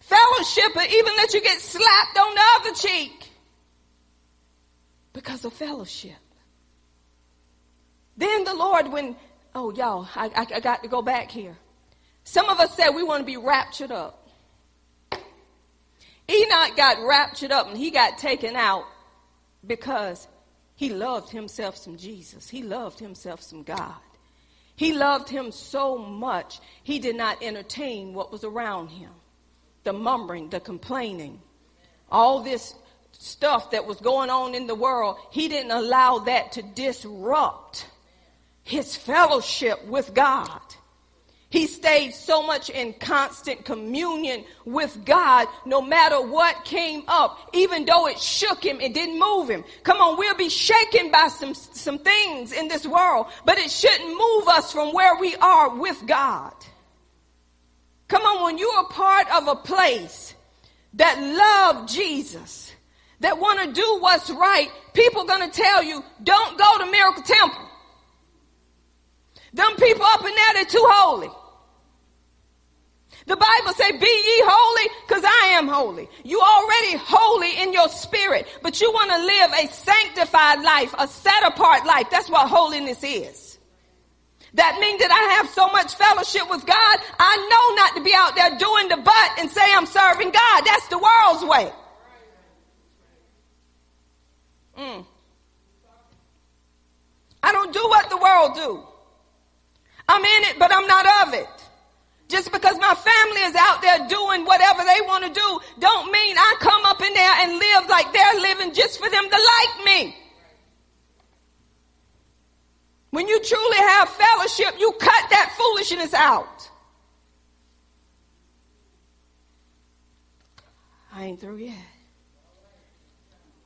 Fellowship will even let you get slapped on the other cheek. Because of fellowship. Then the Lord, when Oh, y'all, I, I, I got to go back here. Some of us said we want to be raptured up. Enoch got raptured up and he got taken out because he loved himself some Jesus. He loved himself some God. He loved him so much, he did not entertain what was around him the mumbling, the complaining, all this stuff that was going on in the world. He didn't allow that to disrupt his fellowship with God. He stayed so much in constant communion with God no matter what came up. Even though it shook him, it didn't move him. Come on, we'll be shaken by some, some things in this world, but it shouldn't move us from where we are with God. Come on, when you're a part of a place that love Jesus, that want to do what's right, people going to tell you, don't go to Miracle Temple. Them people up in there, they're too holy. The Bible say, be ye holy, cause I am holy. You already holy in your spirit, but you want to live a sanctified life, a set apart life. That's what holiness is. That means that I have so much fellowship with God, I know not to be out there doing the butt and say I'm serving God. That's the world's way. Mm. I don't do what the world do. I'm in it, but I'm not of it. Just because my family is out there doing whatever they want to do, don't mean I come up in there and live like they're living just for them to like me. When you truly have fellowship, you cut that foolishness out. I ain't through yet.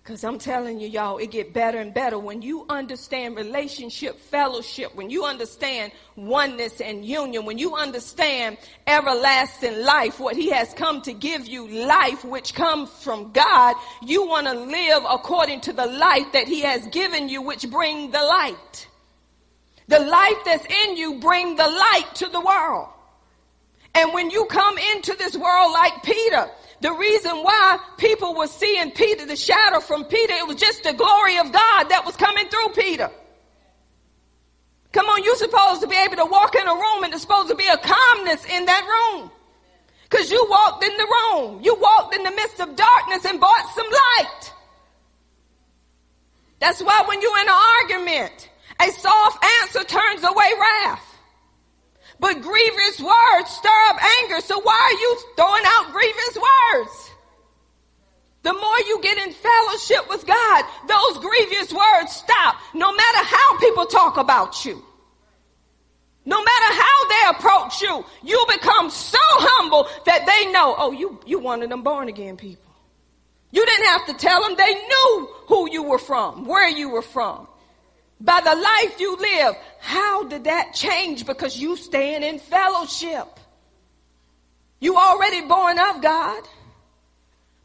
Cause I'm telling you, y'all, it get better and better when you understand relationship, fellowship, when you understand oneness and union, when you understand everlasting life, what he has come to give you, life which comes from God, you want to live according to the life that he has given you, which bring the light. The life that's in you bring the light to the world. And when you come into this world like Peter, the reason why people were seeing Peter, the shadow from Peter, it was just the glory of God that was coming through Peter. Come on, you're supposed to be able to walk in a room and there's supposed to be a calmness in that room. Cause you walked in the room. You walked in the midst of darkness and brought some light. That's why when you're in an argument, a soft answer turns away wrath. But grievous words stir up anger. So why are you throwing out grievous words? The more you get in fellowship with God, those grievous words stop. No matter how people talk about you. No matter how they approach you, you become so humble that they know, oh, you, you one of them born again people. You didn't have to tell them. They knew who you were from, where you were from by the life you live. How did that change? Because you stand in fellowship. You already born of God.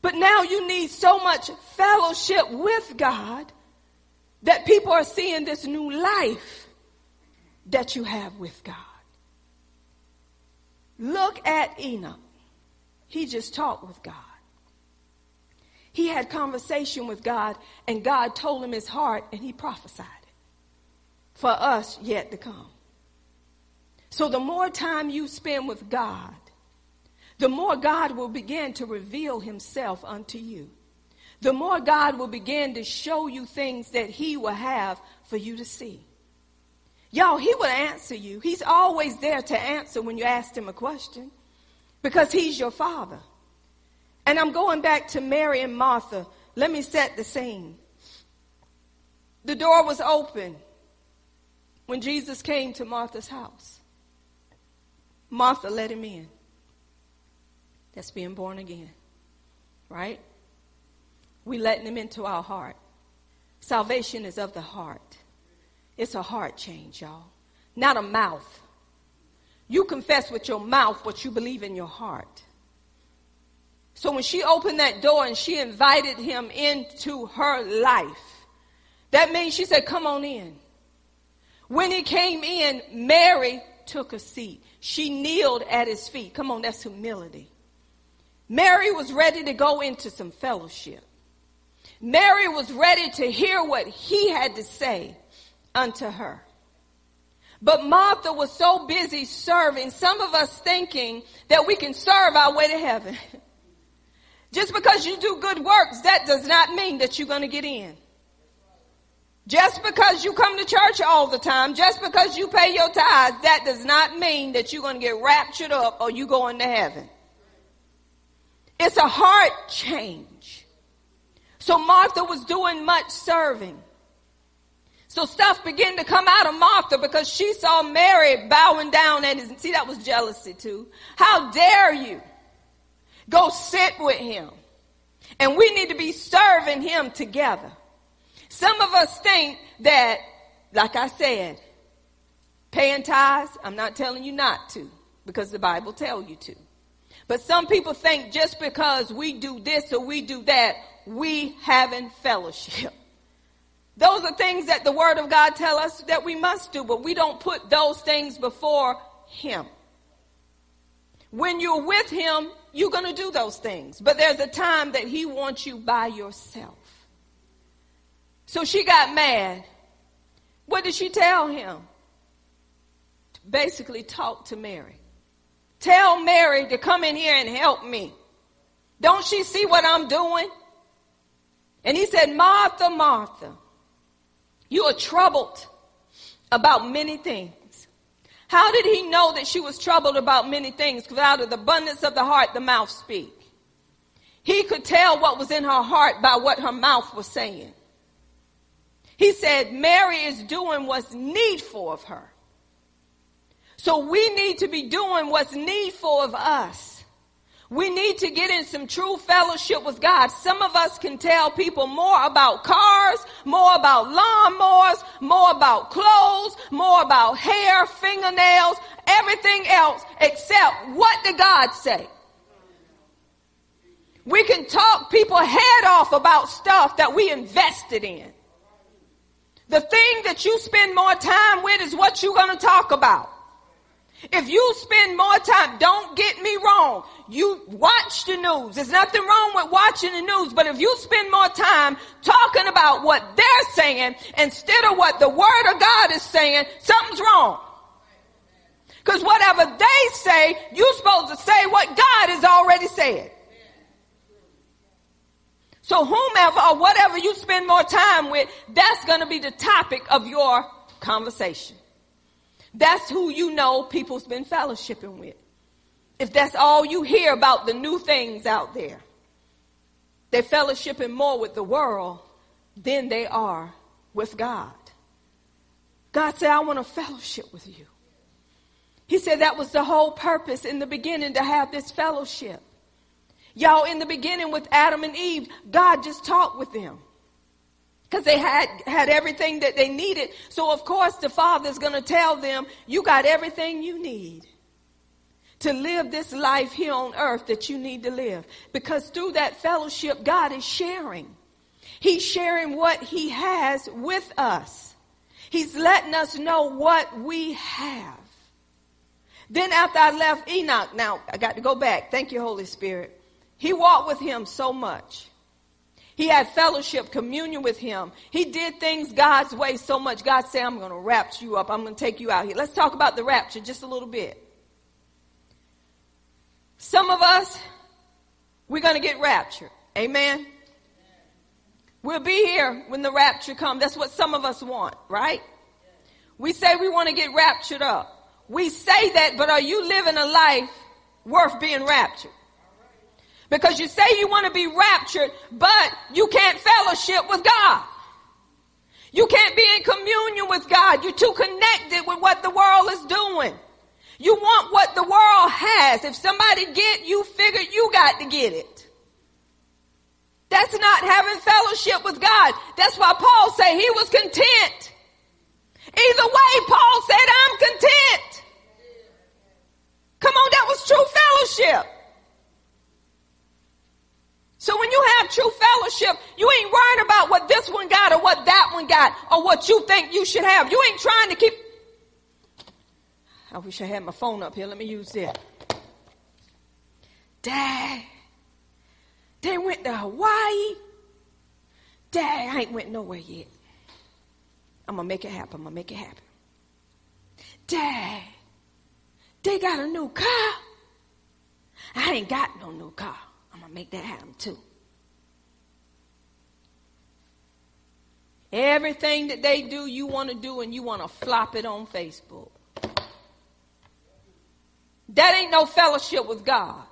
But now you need so much fellowship with God that people are seeing this new life that you have with God. Look at Enoch. He just talked with God. He had conversation with God and God told him his heart and he prophesied for us yet to come. So the more time you spend with God, the more God will begin to reveal himself unto you. The more God will begin to show you things that he will have for you to see. Y'all, he will answer you. He's always there to answer when you ask him a question because he's your father. And I'm going back to Mary and Martha. Let me set the scene. The door was open when Jesus came to Martha's house. Martha let him in. That's being born again, right? We letting him into our heart. Salvation is of the heart. It's a heart change, y'all, not a mouth. You confess with your mouth what you believe in your heart. So when she opened that door and she invited him into her life, that means she said, Come on in. When he came in, Mary took a seat. She kneeled at his feet. Come on, that's humility. Mary was ready to go into some fellowship. Mary was ready to hear what he had to say unto her. But Martha was so busy serving, some of us thinking that we can serve our way to heaven. Just because you do good works, that does not mean that you're going to get in. Just because you come to church all the time, just because you pay your tithes, that does not mean that you're going to get raptured up or you go into heaven. It's a heart change. So Martha was doing much serving. So stuff began to come out of Martha because she saw Mary bowing down his, see that was jealousy too. How dare you go sit with him? And we need to be serving him together. Some of us think that, like I said, paying tithes, I'm not telling you not to, because the Bible tells you to. But some people think just because we do this or we do that, we having fellowship. Those are things that the word of God tell us that we must do, but we don't put those things before him. When you're with him, you're going to do those things. But there's a time that he wants you by yourself. So she got mad. What did she tell him? Basically, talk to Mary. Tell Mary to come in here and help me. Don't she see what I'm doing? And he said, Martha, Martha, you are troubled about many things. How did he know that she was troubled about many things? Because out of the abundance of the heart, the mouth speaks. He could tell what was in her heart by what her mouth was saying. He said, Mary is doing what's needful of her. So we need to be doing what's needful of us. We need to get in some true fellowship with God. Some of us can tell people more about cars, more about lawnmowers, more about clothes, more about hair, fingernails, everything else except what did God say? We can talk people head off about stuff that we invested in. The thing that you spend more time with is what you're going to talk about. If you spend more time, don't get me wrong. You watch the news. There's nothing wrong with watching the news, but if you spend more time talking about what they're saying instead of what the word of God is saying, something's wrong. Because whatever they say, you're supposed to say what God has already said. So whomever or whatever you spend more time with, that's going to be the topic of your conversation. That's who you know people's been fellowshipping with. If that's all you hear about the new things out there, they're fellowshipping more with the world than they are with God. God said, I want to fellowship with you. He said that was the whole purpose in the beginning to have this fellowship. Y'all, in the beginning with Adam and Eve, God just talked with them because they had had everything that they needed. So of course the father's going to tell them, you got everything you need to live this life here on earth that you need to live. Because through that fellowship, God is sharing. He's sharing what he has with us. He's letting us know what we have. Then after I left Enoch, now I got to go back. Thank you, Holy Spirit. He walked with him so much. He had fellowship, communion with him. He did things God's way so much. God said, I'm going to rapture you up. I'm going to take you out here. Let's talk about the rapture just a little bit. Some of us, we're going to get raptured. Amen. We'll be here when the rapture comes. That's what some of us want, right? We say we want to get raptured up. We say that, but are you living a life worth being raptured? Because you say you want to be raptured, but you can't fellowship with God. You can't be in communion with God. You're too connected with what the world is doing. You want what the world has. If somebody get, you figure you got to get it. That's not having fellowship with God. That's why Paul said he was content. Either way, Paul said, I'm content. Come on, that was true fellowship. So when you have true fellowship, you ain't worried about what this one got or what that one got or what you think you should have. You ain't trying to keep. I wish I had my phone up here. Let me use it. Dad, they went to Hawaii. Dad, I ain't went nowhere yet. I'm gonna make it happen. I'm gonna make it happen. Dad, they got a new car. I ain't got no new car. I'm going to make that happen too. Everything that they do, you want to do, and you want to flop it on Facebook. That ain't no fellowship with God.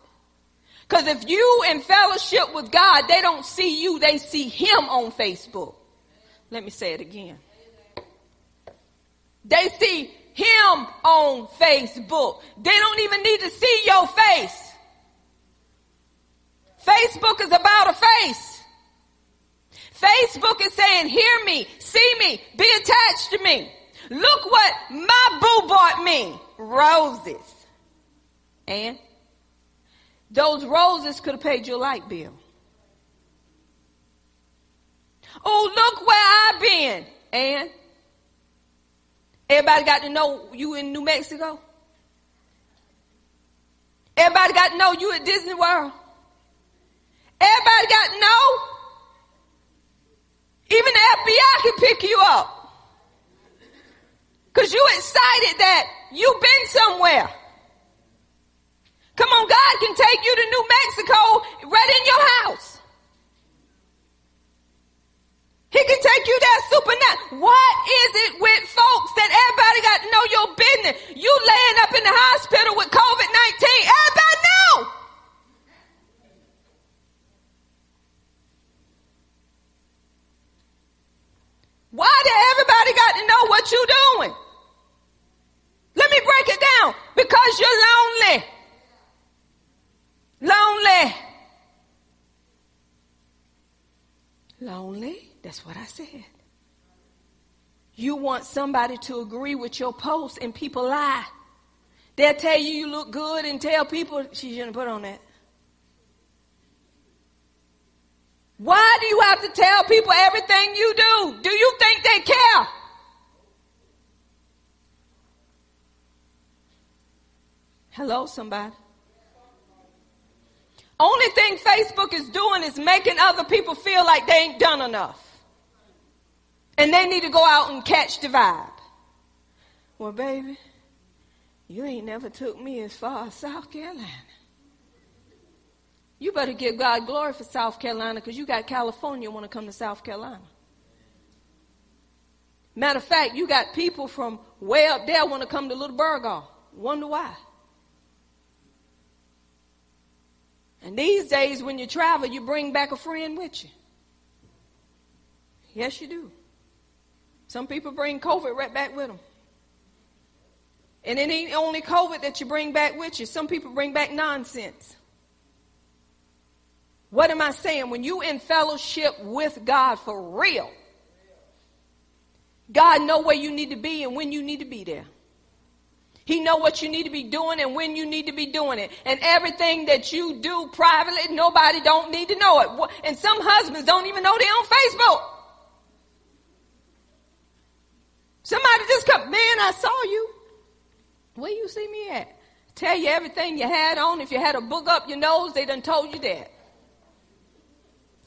Because if you in fellowship with God, they don't see you, they see Him on Facebook. Let me say it again. They see Him on Facebook. They don't even need to see your face. Facebook is about a face. Facebook is saying, hear me, see me, be attached to me. Look what my boo bought me. Roses. And Those roses could have paid your light bill. Oh, look where I've been. And everybody got to know you in New Mexico. Everybody got to know you at Disney World. Everybody got know. Even the FBI can pick you up. Cause you excited that you've been somewhere. Come on, God can take you to New Mexico right in your house. He can take you there supernatural. What is it with folks that everybody got to know your business? You laying up in the hospital with COVID-19. Everybody know. Why did everybody got to know what you're doing? Let me break it down. Because you're lonely. Lonely. Lonely. That's what I said. You want somebody to agree with your post and people lie. They'll tell you you look good and tell people she shouldn't put on that. Why do you have to tell people everything you do? Do you think they care? Hello, somebody. Only thing Facebook is doing is making other people feel like they ain't done enough. And they need to go out and catch the vibe. Well, baby, you ain't never took me as far as South Carolina. You better give God glory for South Carolina because you got California want to come to South Carolina. Matter of fact, you got people from way up there want to come to Little Burgaw. Wonder why. And these days, when you travel, you bring back a friend with you. Yes, you do. Some people bring COVID right back with them. And it ain't only COVID that you bring back with you. Some people bring back nonsense. What am I saying? When you in fellowship with God for real, God know where you need to be and when you need to be there. He know what you need to be doing and when you need to be doing it. And everything that you do privately, nobody don't need to know it. And some husbands don't even know they're on Facebook. Somebody just come, man, I saw you. Where you see me at? Tell you everything you had on. If you had a book up your nose, they done told you that.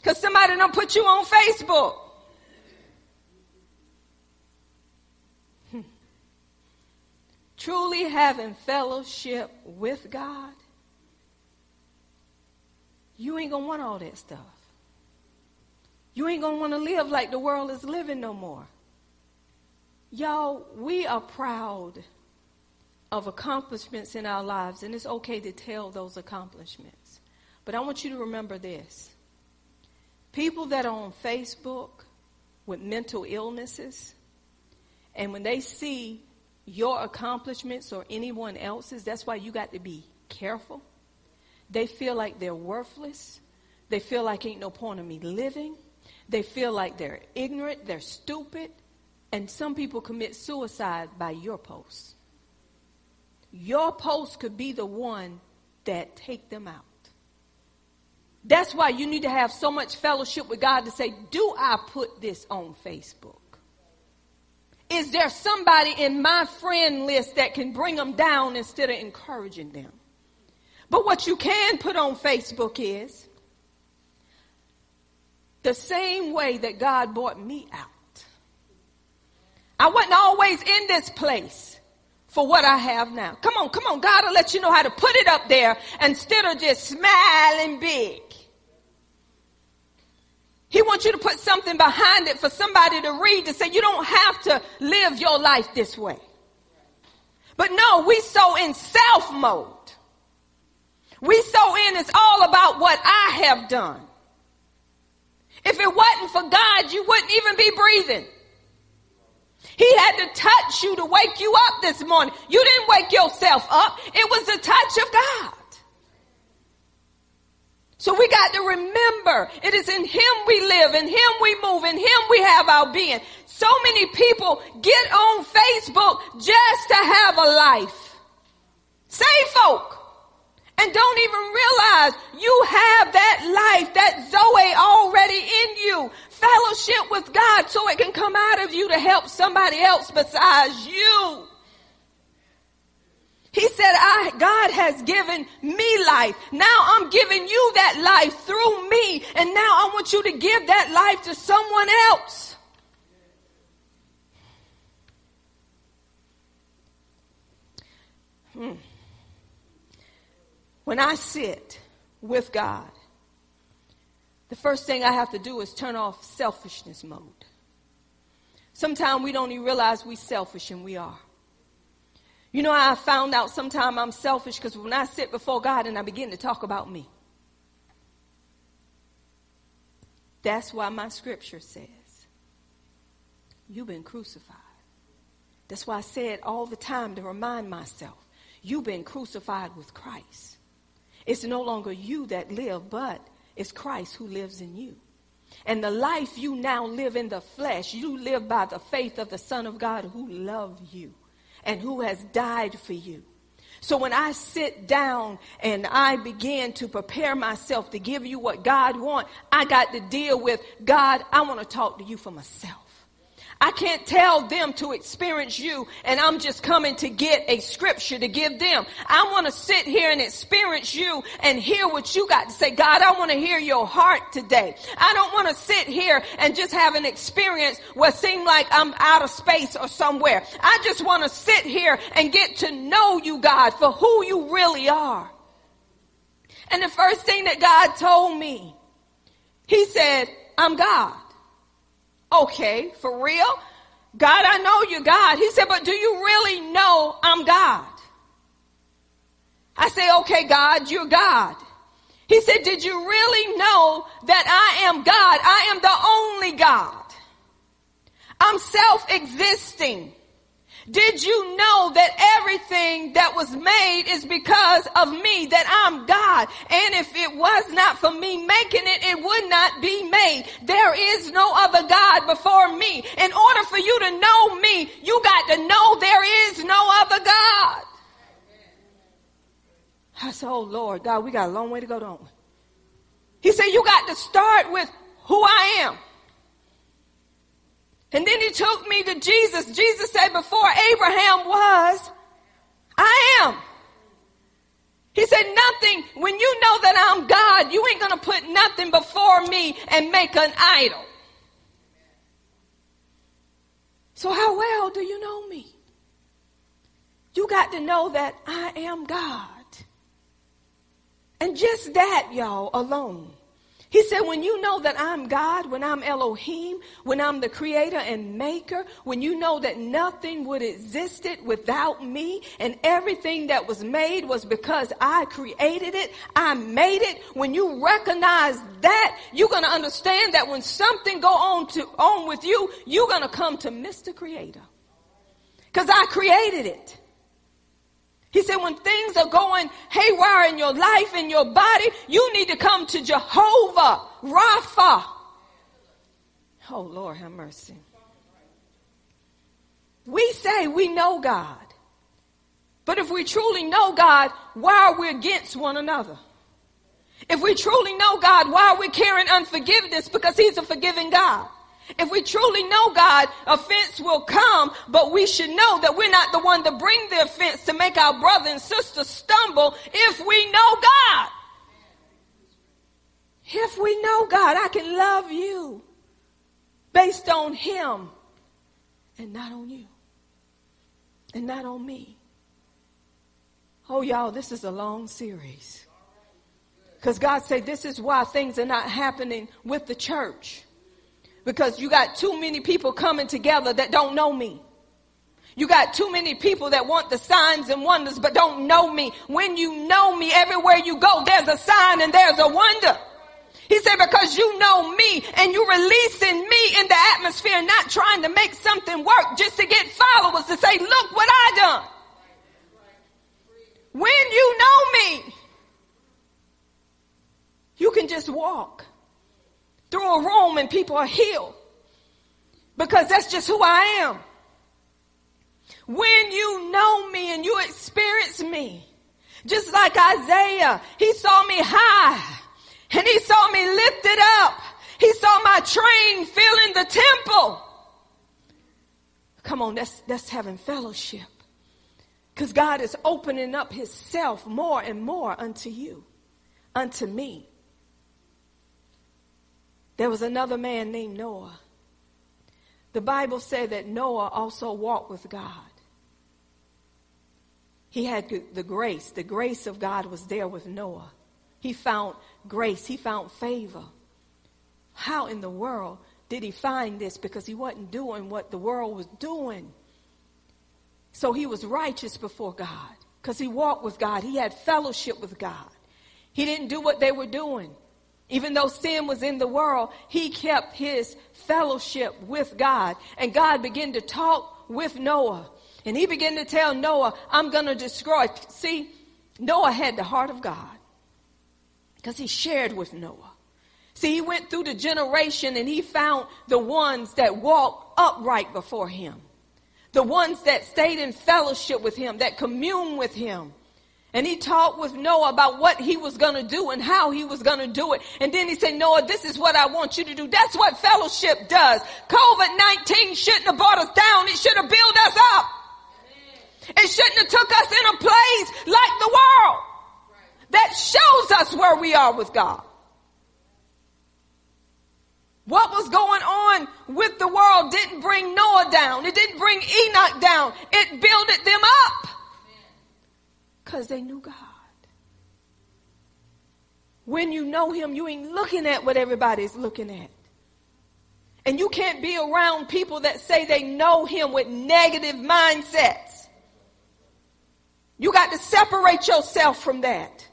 Cause somebody don't put you on Facebook. Hmm. Truly having fellowship with God, you ain't gonna want all that stuff. You ain't gonna want to live like the world is living no more. Y'all, we are proud of accomplishments in our lives, and it's okay to tell those accomplishments. But I want you to remember this people that are on Facebook with mental illnesses, and when they see your accomplishments or anyone else's, that's why you got to be careful. They feel like they're worthless. They feel like ain't no point of me living. They feel like they're ignorant, they're stupid, and some people commit suicide by your post. Your post could be the one that take them out. That's why you need to have so much fellowship with God to say, do I put this on Facebook? Is there somebody in my friend list that can bring them down instead of encouraging them? But what you can put on Facebook is the same way that God brought me out. I wasn't always in this place for what I have now. Come on, come on. God will let you know how to put it up there instead of just smiling big. He wants you to put something behind it for somebody to read to say you don't have to live your life this way. But no, we so in self mode. We so in it's all about what I have done. If it wasn't for God, you wouldn't even be breathing. He had to touch you to wake you up this morning. You didn't wake yourself up. It was the touch of God. So we got to remember it is in Him we live, in Him we move, in Him we have our being. So many people get on Facebook just to have a life. Save folk and don't even realize you have that life, that Zoe already in you. Fellowship with God so it can come out of you to help somebody else besides you. He said, I, God has given me life. Now I'm giving you that life through me. And now I want you to give that life to someone else. Hmm. When I sit with God, the first thing I have to do is turn off selfishness mode. Sometimes we don't even realize we're selfish and we are. You know, how I found out sometimes I'm selfish because when I sit before God and I begin to talk about me, that's why my scripture says, You've been crucified. That's why I say it all the time to remind myself, You've been crucified with Christ. It's no longer you that live, but it's Christ who lives in you. And the life you now live in the flesh, you live by the faith of the Son of God who loved you and who has died for you. So when I sit down and I begin to prepare myself to give you what God wants, I got to deal with God, I want to talk to you for myself. I can't tell them to experience you and I'm just coming to get a scripture to give them. I want to sit here and experience you and hear what you got to say. God, I want to hear your heart today. I don't want to sit here and just have an experience where it seems like I'm out of space or somewhere. I just want to sit here and get to know you, God, for who you really are. And the first thing that God told me, he said, I'm God. Okay, for real? God, I know you're God. He said, but do you really know I'm God? I say, okay, God, you're God. He said, did you really know that I am God? I am the only God. I'm self-existing. Did you know that everything that was made is because of me, that I'm God? And if it was not for me making it, it would not be made. There is no other God before me. In order for you to know me, you got to know there is no other God. I said, oh Lord, God, we got a long way to go, don't we? He said, you got to start with who I am. And then he took me to Jesus. Jesus said, before Abraham was, I am. He said, nothing, when you know that I'm God, you ain't gonna put nothing before me and make an idol. So how well do you know me? You got to know that I am God. And just that, y'all, alone he said, when you know that I'm God, when I'm Elohim, when I'm the creator and maker, when you know that nothing would existed without me and everything that was made was because I created it, I made it. When you recognize that, you're going to understand that when something go on to, on with you, you're going to come to Mr. Creator. Cause I created it. He said, when things are going haywire in your life, in your body, you need to come to Jehovah, Rapha. Oh, Lord, have mercy. We say we know God. But if we truly know God, why are we against one another? If we truly know God, why are we carrying unforgiveness? Because He's a forgiving God. If we truly know God, offense will come, but we should know that we're not the one to bring the offense to make our brother and sister stumble if we know God. If we know God, I can love you based on Him and not on you and not on me. Oh, y'all, this is a long series. Because God said this is why things are not happening with the church because you got too many people coming together that don't know me. You got too many people that want the signs and wonders but don't know me. When you know me, everywhere you go, there's a sign and there's a wonder. He said, because you know me and you're releasing me in the atmosphere, not trying to make something work just to get followers to say, look what I done. When you know me, you can just walk through a room and people are healed. Because that's just who I am. When you know me and you experience me, Just like Isaiah, he saw me high and he saw me lifted up. He saw my train filling the temple. Come on, that's, that's having fellowship. Because God is opening up himself more and more unto you, unto me. There was another man named Noah. The Bible said that Noah also walked with God. He had the grace. The grace of God was there with Noah. He found grace. He found favor. How in the world did he find this? Because he wasn't doing what the world was doing. So he was righteous before God because he walked with God. He had fellowship with God. He didn't do what they were doing. Even though sin was in the world, he kept his fellowship with God. And God began to talk with Noah. And he began to tell Noah, I'm going to destroy. See, Noah had the heart of God because he shared with Noah. See, he went through the generation and he found the ones that walked upright before him. The ones that stayed in fellowship with him, that communed with him. And he talked with Noah about what he was going to do and how he was going to do it. And then he said, Noah, this is what I want you to do. That's what fellowship does. COVID-19 shouldn't have brought us down. It should have built us up. It shouldn't have took us in a place like the world that shows us where we are with God. What was going on with the world didn't bring Noah down. It didn't bring Enoch down. It builded them up. Because they knew God. When you know Him, you ain't looking at what everybody's looking at. And you can't be around people that say they know Him with negative mindsets. You got to separate yourself from that.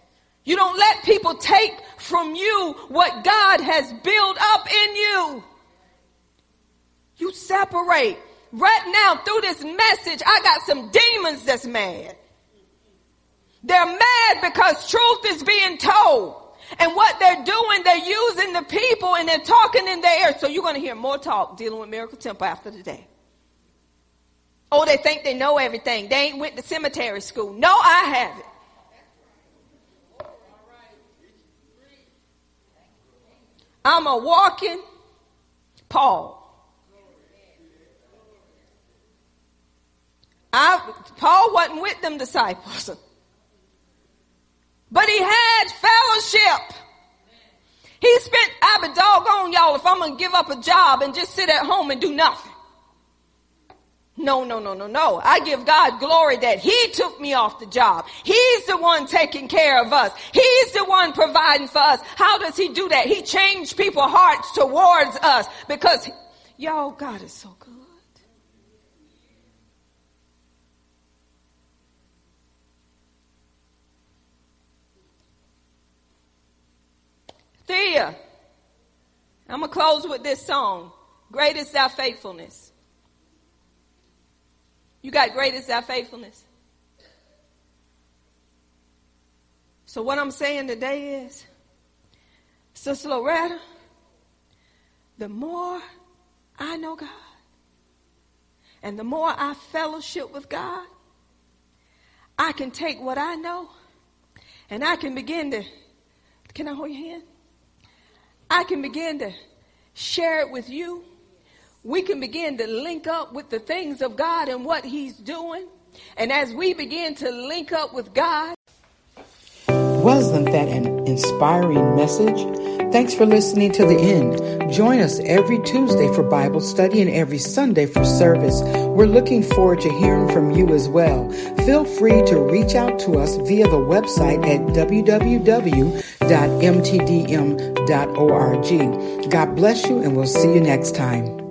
You don't let people take from you what God has built up in you. You separate. Right now, through this message, I got some demons that's mad. They're mad because truth is being told. And what they're doing, they're using the people and they're talking in their ear. So you're going to hear more talk dealing with Miracle Temple after today. Oh, they think they know everything. They ain't went to cemetery school. No, I haven't. I'm a walking Paul. I, Paul wasn't with them disciples, but he had fellowship. He spent, I be doggone y'all if I'm to give up a job and just sit at home and do nothing. No, no, no, no, no. I give God glory that He took me off the job. He's the one taking care of us. He's the one providing for us. How does He do that? He changed people's hearts towards us because, y'all, God is so good. Thea, I'm going to close with this song. Great is thy faithfulness. You got great is thy faithfulness. So what I'm saying today is, Sister Loretta, the more I know God, and the more I fellowship with God, I can take what I know and I can begin to, can I hold your hand? I can begin to share it with you we can begin to link up with the things of God and what He's doing. And as we begin to link up with God. Wasn't that an inspiring message? Thanks for listening to the end. Join us every Tuesday for Bible study and every Sunday for service. We're looking forward to hearing from you as well. Feel free to reach out to us via the website at www.mtdm.org. God bless you and we'll see you next time.